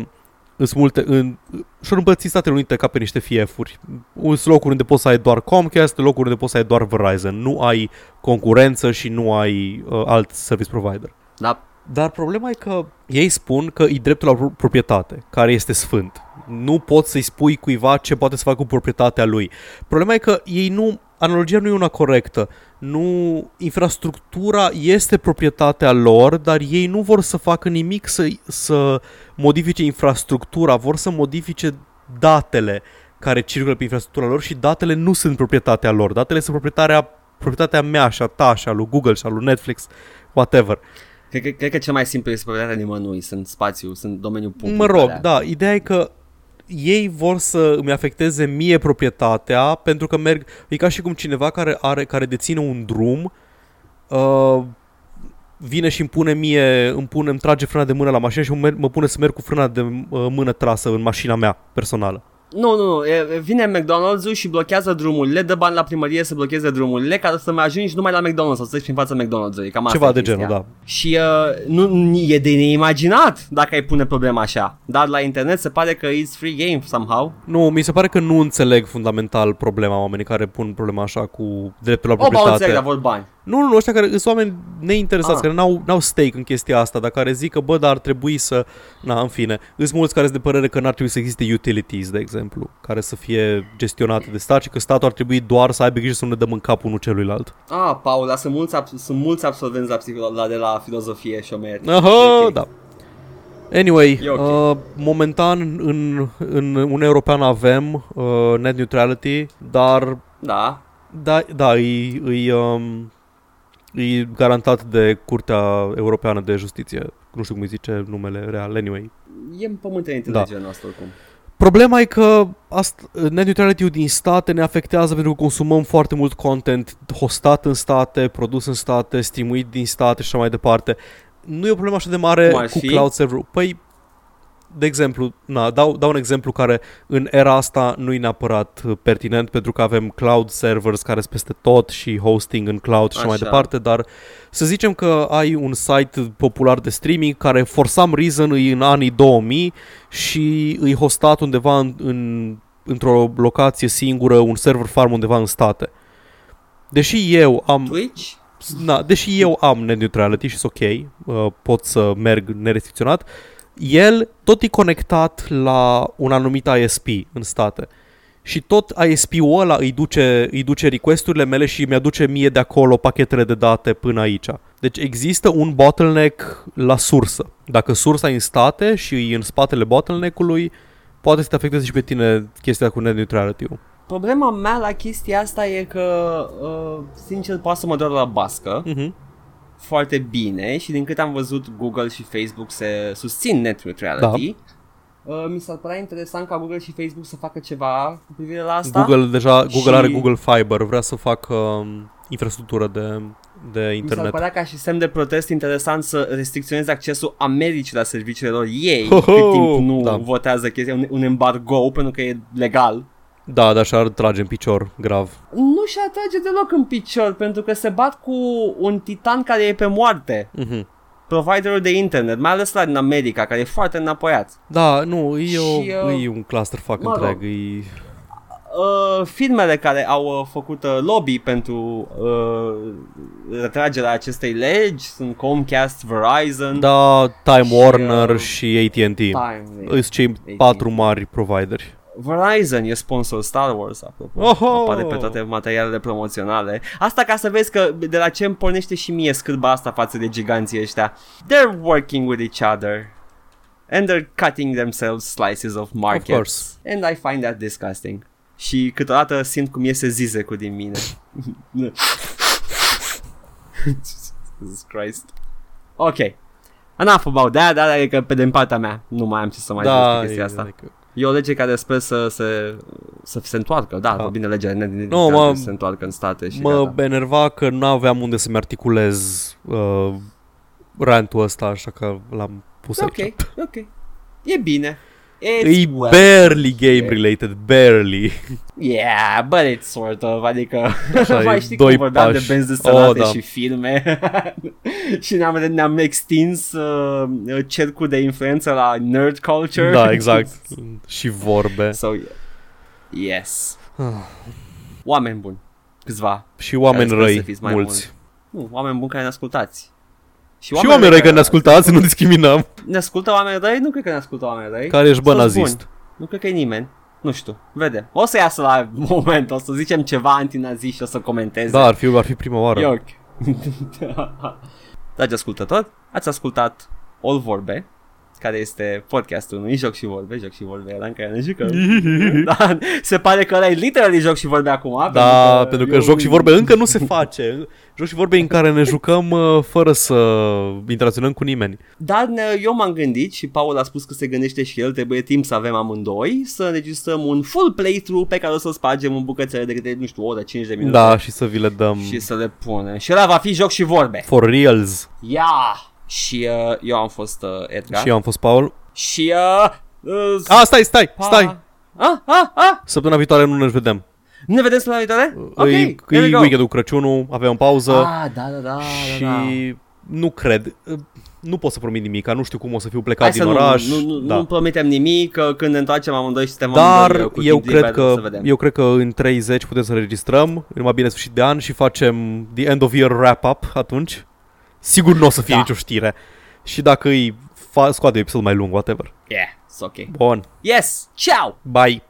Speaker 1: sunt multe, în, și-au împărțit Statele Unite ca pe niște fiefuri. Sunt locuri unde poți să ai doar Comcast, locuri unde poți să ai doar Verizon. Nu ai concurență și nu ai uh, alt service provider.
Speaker 2: Da,
Speaker 1: Dar problema e că ei spun că e dreptul la pro- proprietate, care este sfânt. Nu poți să-i spui cuiva ce poate să facă cu proprietatea lui. Problema e că ei nu, analogia nu e una corectă. Nu, infrastructura este proprietatea lor, dar ei nu vor să facă nimic să, să modifice infrastructura, vor să modifice datele care circulă pe infrastructura lor și datele nu sunt proprietatea lor. Datele sunt proprietatea, proprietatea mea și a ta și a lui Google și a lui Netflix, whatever.
Speaker 2: Cred, că- cred că cel mai simplu este proprietatea nimănui. Sunt spațiu, sunt domeniul public.
Speaker 1: Mă rog,
Speaker 2: alea.
Speaker 1: da, ideea e că ei vor să îmi afecteze mie proprietatea pentru că merg, e ca și cum cineva care are care deține un drum uh, vine și îmi pune mie, îmi pune, îmi trage frâna de mână la mașină și mă, mă pune să merg cu frâna de uh, mână trasă în mașina mea personală.
Speaker 2: Nu, nu, nu. e- Vine McDonald's-ul și blochează drumurile, dă bani la primărie să blocheze drumurile ca să mai ajungi numai la McDonald's sau să treci prin fața McDonald's-ului. Cam asta
Speaker 1: Ceva
Speaker 2: e
Speaker 1: de
Speaker 2: chestia.
Speaker 1: genul, da.
Speaker 2: Și uh, nu, e de neimaginat dacă ai pune problema așa. Dar la internet se pare că it's free game somehow.
Speaker 1: Nu, mi se pare că nu înțeleg fundamental problema oamenii care pun problema așa cu dreptul la
Speaker 2: O, ba,
Speaker 1: proprietate.
Speaker 2: înțeleg, dar vor bani.
Speaker 1: Nu, nu, nu, ăștia care sunt oameni neinteresați,
Speaker 2: Ah.
Speaker 1: care n-au, n-au stake în chestia asta, dar care zic că, bă, dar ar trebui să... Na, în fine. Sunt mulți care sunt de părere că n-ar trebui să existe utilities, de exemplu, care să fie gestionate de stat și că statul ar trebui doar să aibă grijă să nu ne dăm în cap unul celuilalt.
Speaker 2: Ah, Paul, dar sunt mulți, ab- sunt mulți absolvenți la, psiholo- la de la filozofie și omeri.
Speaker 1: Aha,
Speaker 2: Ok.
Speaker 1: da. Anyway,
Speaker 2: E ok.
Speaker 1: uh, momentan în, în Uniunea Europeană avem uh, net neutrality, dar
Speaker 2: Da.
Speaker 1: da, da e, e, um, e garantat de Curtea Europeană de Justiție. Nu știu cum îi zice numele real, anyway.
Speaker 2: E în pământul inteligența noastră oricum.
Speaker 1: Problema e că asta, net neutrality din state ne afectează pentru că consumăm foarte mult content hostat în state, produs în state, streamuit din state și așa mai departe. Nu e o problemă așa de mare
Speaker 2: Cum ar
Speaker 1: cu
Speaker 2: fi?
Speaker 1: cloud server. Păi, de exemplu, na, dau, dau un exemplu care în era asta nu e neapărat uh, pertinent pentru că avem cloud servers care sunt peste tot și hosting în cloud și așa mai
Speaker 2: Așa.
Speaker 1: departe, dar să zicem că ai un site popular de streaming care for some reason e în anii 2000 și îi hostat undeva în, în, într-o locație singură, un server farm undeva în state. Deși eu am
Speaker 2: Twitch?
Speaker 1: na, deși eu am net neutrality și sunt ok, uh, pot să merg nerestricționat, el tot e conectat la un anumit ISP în state. Și tot ISP-ul ăla îi duce, îi duce requesturile mele și mi-aduce mie de acolo pachetele de date până aici. Deci există un bottleneck la sursă. Dacă sursa e în state și e în spatele bottleneck-ului, poate să te afecteze și pe tine chestia cu net neutrality-ul.
Speaker 2: Problema mea la chestia asta e că, uh, sincer, poate să mă doar la bască
Speaker 1: Mhm.
Speaker 2: Foarte bine și din câte am văzut Google și Facebook se susțin net neutrality. Uh, mi s-ar părea interesant ca Google și Facebook să facă ceva cu privire la asta.
Speaker 1: Google deja Google
Speaker 2: Și-
Speaker 1: are Google Fiber, vrea să facă um, infrastructură de, de
Speaker 2: Mi s-ar
Speaker 1: internet.
Speaker 2: părea ca și semn de protest interesant să restricționeze accesul Americii la serviciile lor ei,
Speaker 1: Ho, ho!
Speaker 2: cât timp nu
Speaker 1: Da.
Speaker 2: votează chestia, un, un embargo, pentru că e legal.
Speaker 1: Da, dar și-ar trage în picior grav.
Speaker 2: Nu și atrage deloc în picior, pentru că se bat cu un titan care e pe moarte.
Speaker 1: Mhm.
Speaker 2: providerul de internet, mai ales la din America, care e foarte înapoiat.
Speaker 1: Da, nu, e, o,
Speaker 2: Și, uh,
Speaker 1: e un clusterfuck
Speaker 2: mă rog.
Speaker 1: întreg. E...
Speaker 2: Uh, firmele care au uh, făcut uh, lobby pentru uh, retragerea acestei legi sunt Comcast, Verizon,
Speaker 1: Da, Time Warner
Speaker 2: uh,
Speaker 1: și AT&T.
Speaker 2: Time.
Speaker 1: Sunt cei patru mari provideri.
Speaker 2: Verizon e sponsor Star Wars, apropo.
Speaker 1: Oho!
Speaker 2: Apare pe toate materialele promoționale. Asta ca să vezi că de la ce îmi pornește și mie scârba asta față de giganții ăștia. They're working with each other. And they're cutting themselves slices of markets.
Speaker 1: course.
Speaker 2: And I find that disgusting. Și câteodată simt cum iese zizecul din mine. Jesus Christ. Ok. Enough about that, dar adică pe din partea mea nu mai am ce să mai zic
Speaker 1: da,
Speaker 2: despre chestia
Speaker 1: e,
Speaker 2: asta.
Speaker 1: Adică,
Speaker 2: E o lege care sper să se, să se întoarcă, da,
Speaker 1: Da.
Speaker 2: bine legea ne, ne,
Speaker 1: Nu,
Speaker 2: ne,
Speaker 1: mă-
Speaker 2: să se întoarcă în state și
Speaker 1: mă
Speaker 2: gata.
Speaker 1: enerva că nu aveam unde să-mi articulez uh, rantul ăsta, așa că l-am pus
Speaker 2: Ok,
Speaker 1: aici.
Speaker 2: ok. E bine. It's
Speaker 1: E
Speaker 2: well.
Speaker 1: barely game related, barely.
Speaker 2: Yeah, but it's sort of, adică
Speaker 1: Așa,
Speaker 2: mai
Speaker 1: e
Speaker 2: știi cum
Speaker 1: doi
Speaker 2: vorbeam de
Speaker 1: pași.
Speaker 2: benzi desenate
Speaker 1: Oh, da.
Speaker 2: și filme și ne-am, ne-am extins uh, cercul de influență la nerd culture.
Speaker 1: Da, exact. și vorbe.
Speaker 2: So, yes. Oameni buni. Câțiva.
Speaker 1: Și oameni
Speaker 2: Care sper să
Speaker 1: răi,
Speaker 2: fiți mai
Speaker 1: mulți.
Speaker 2: Nu, oameni buni care ne ascultați.
Speaker 1: Și oameni răi că ne ascultați, nu discriminăm.
Speaker 2: Ne ascultă oameni răi? Nu cred că ne ascultă oameni răi.
Speaker 1: Care ești bă
Speaker 2: Sunt
Speaker 1: nazist?
Speaker 2: buni. Nu cred că e nimeni. Nu știu. Vedem. O să iasă la moment, o să zicem ceva antinazist și o să comenteze.
Speaker 1: Da, ar fi, ar fi prima oară.
Speaker 2: E ok. Dragi ascultători, ați ascultat All Vorbe, care este podcastul unui joc și vorbe, joc și vorbe ăla în care ne jucăm. da, se pare că ăla e literally joc și vorbe acum.
Speaker 1: Da, pentru că
Speaker 2: eu-
Speaker 1: joc și vorbe încă nu se face. Joc și vorbe în care ne jucăm uh, fără să interacționăm cu nimeni.
Speaker 2: Dar ne- eu m-am gândit și Paul a spus că se gândește și el, trebuie timp să avem amândoi, să înregistrăm un full playthrough pe care o să-l spargem în bucățele de câte, nu știu, o oră, 5 de minute.
Speaker 1: Da, și să vi le dăm
Speaker 2: Și să le punem. Și ăla va fi joc și vorbe.
Speaker 1: for reals.
Speaker 2: Ia! Și uh, eu am fost uh, Edgar.
Speaker 1: Și eu am fost Paul.
Speaker 2: Și uh, uh,
Speaker 1: A, stai, stai,
Speaker 2: pa-
Speaker 1: stai.
Speaker 2: Ah, ah, ah!
Speaker 1: Săptămâna viitoare nu ne vedem.
Speaker 2: Ne vedem săptămâna viitoare? Ok,
Speaker 1: e,
Speaker 2: here we
Speaker 1: e
Speaker 2: go.
Speaker 1: weekendul Crăciunul, avem pauză
Speaker 2: Ah, da, da, da,
Speaker 1: și
Speaker 2: da, da.
Speaker 1: nu cred. Nu pot să promit nimic, nu știu cum o să fiu plecat
Speaker 2: Hai să
Speaker 1: din
Speaker 2: nu,
Speaker 1: oraș.
Speaker 2: nu, nu,
Speaker 1: da.
Speaker 2: nu promitem nimic, că când ne întoarcem amândoi și suntem amândoi,
Speaker 1: Dar
Speaker 2: uh, cu
Speaker 1: eu
Speaker 2: timp
Speaker 1: cred,
Speaker 2: liber,
Speaker 1: că,
Speaker 2: să vedem.
Speaker 1: eu cred că în 30 putem să înregistrăm, numai bine sfârșit de an și facem the end of year wrap-up atunci. Sigur nu o să fie
Speaker 2: Da.
Speaker 1: nicio știre. Și dacă îi fa- scoate episod mai lung, whatever.
Speaker 2: Yeah, it's ok.
Speaker 1: Bun,
Speaker 2: Yes, ciao!
Speaker 1: bye!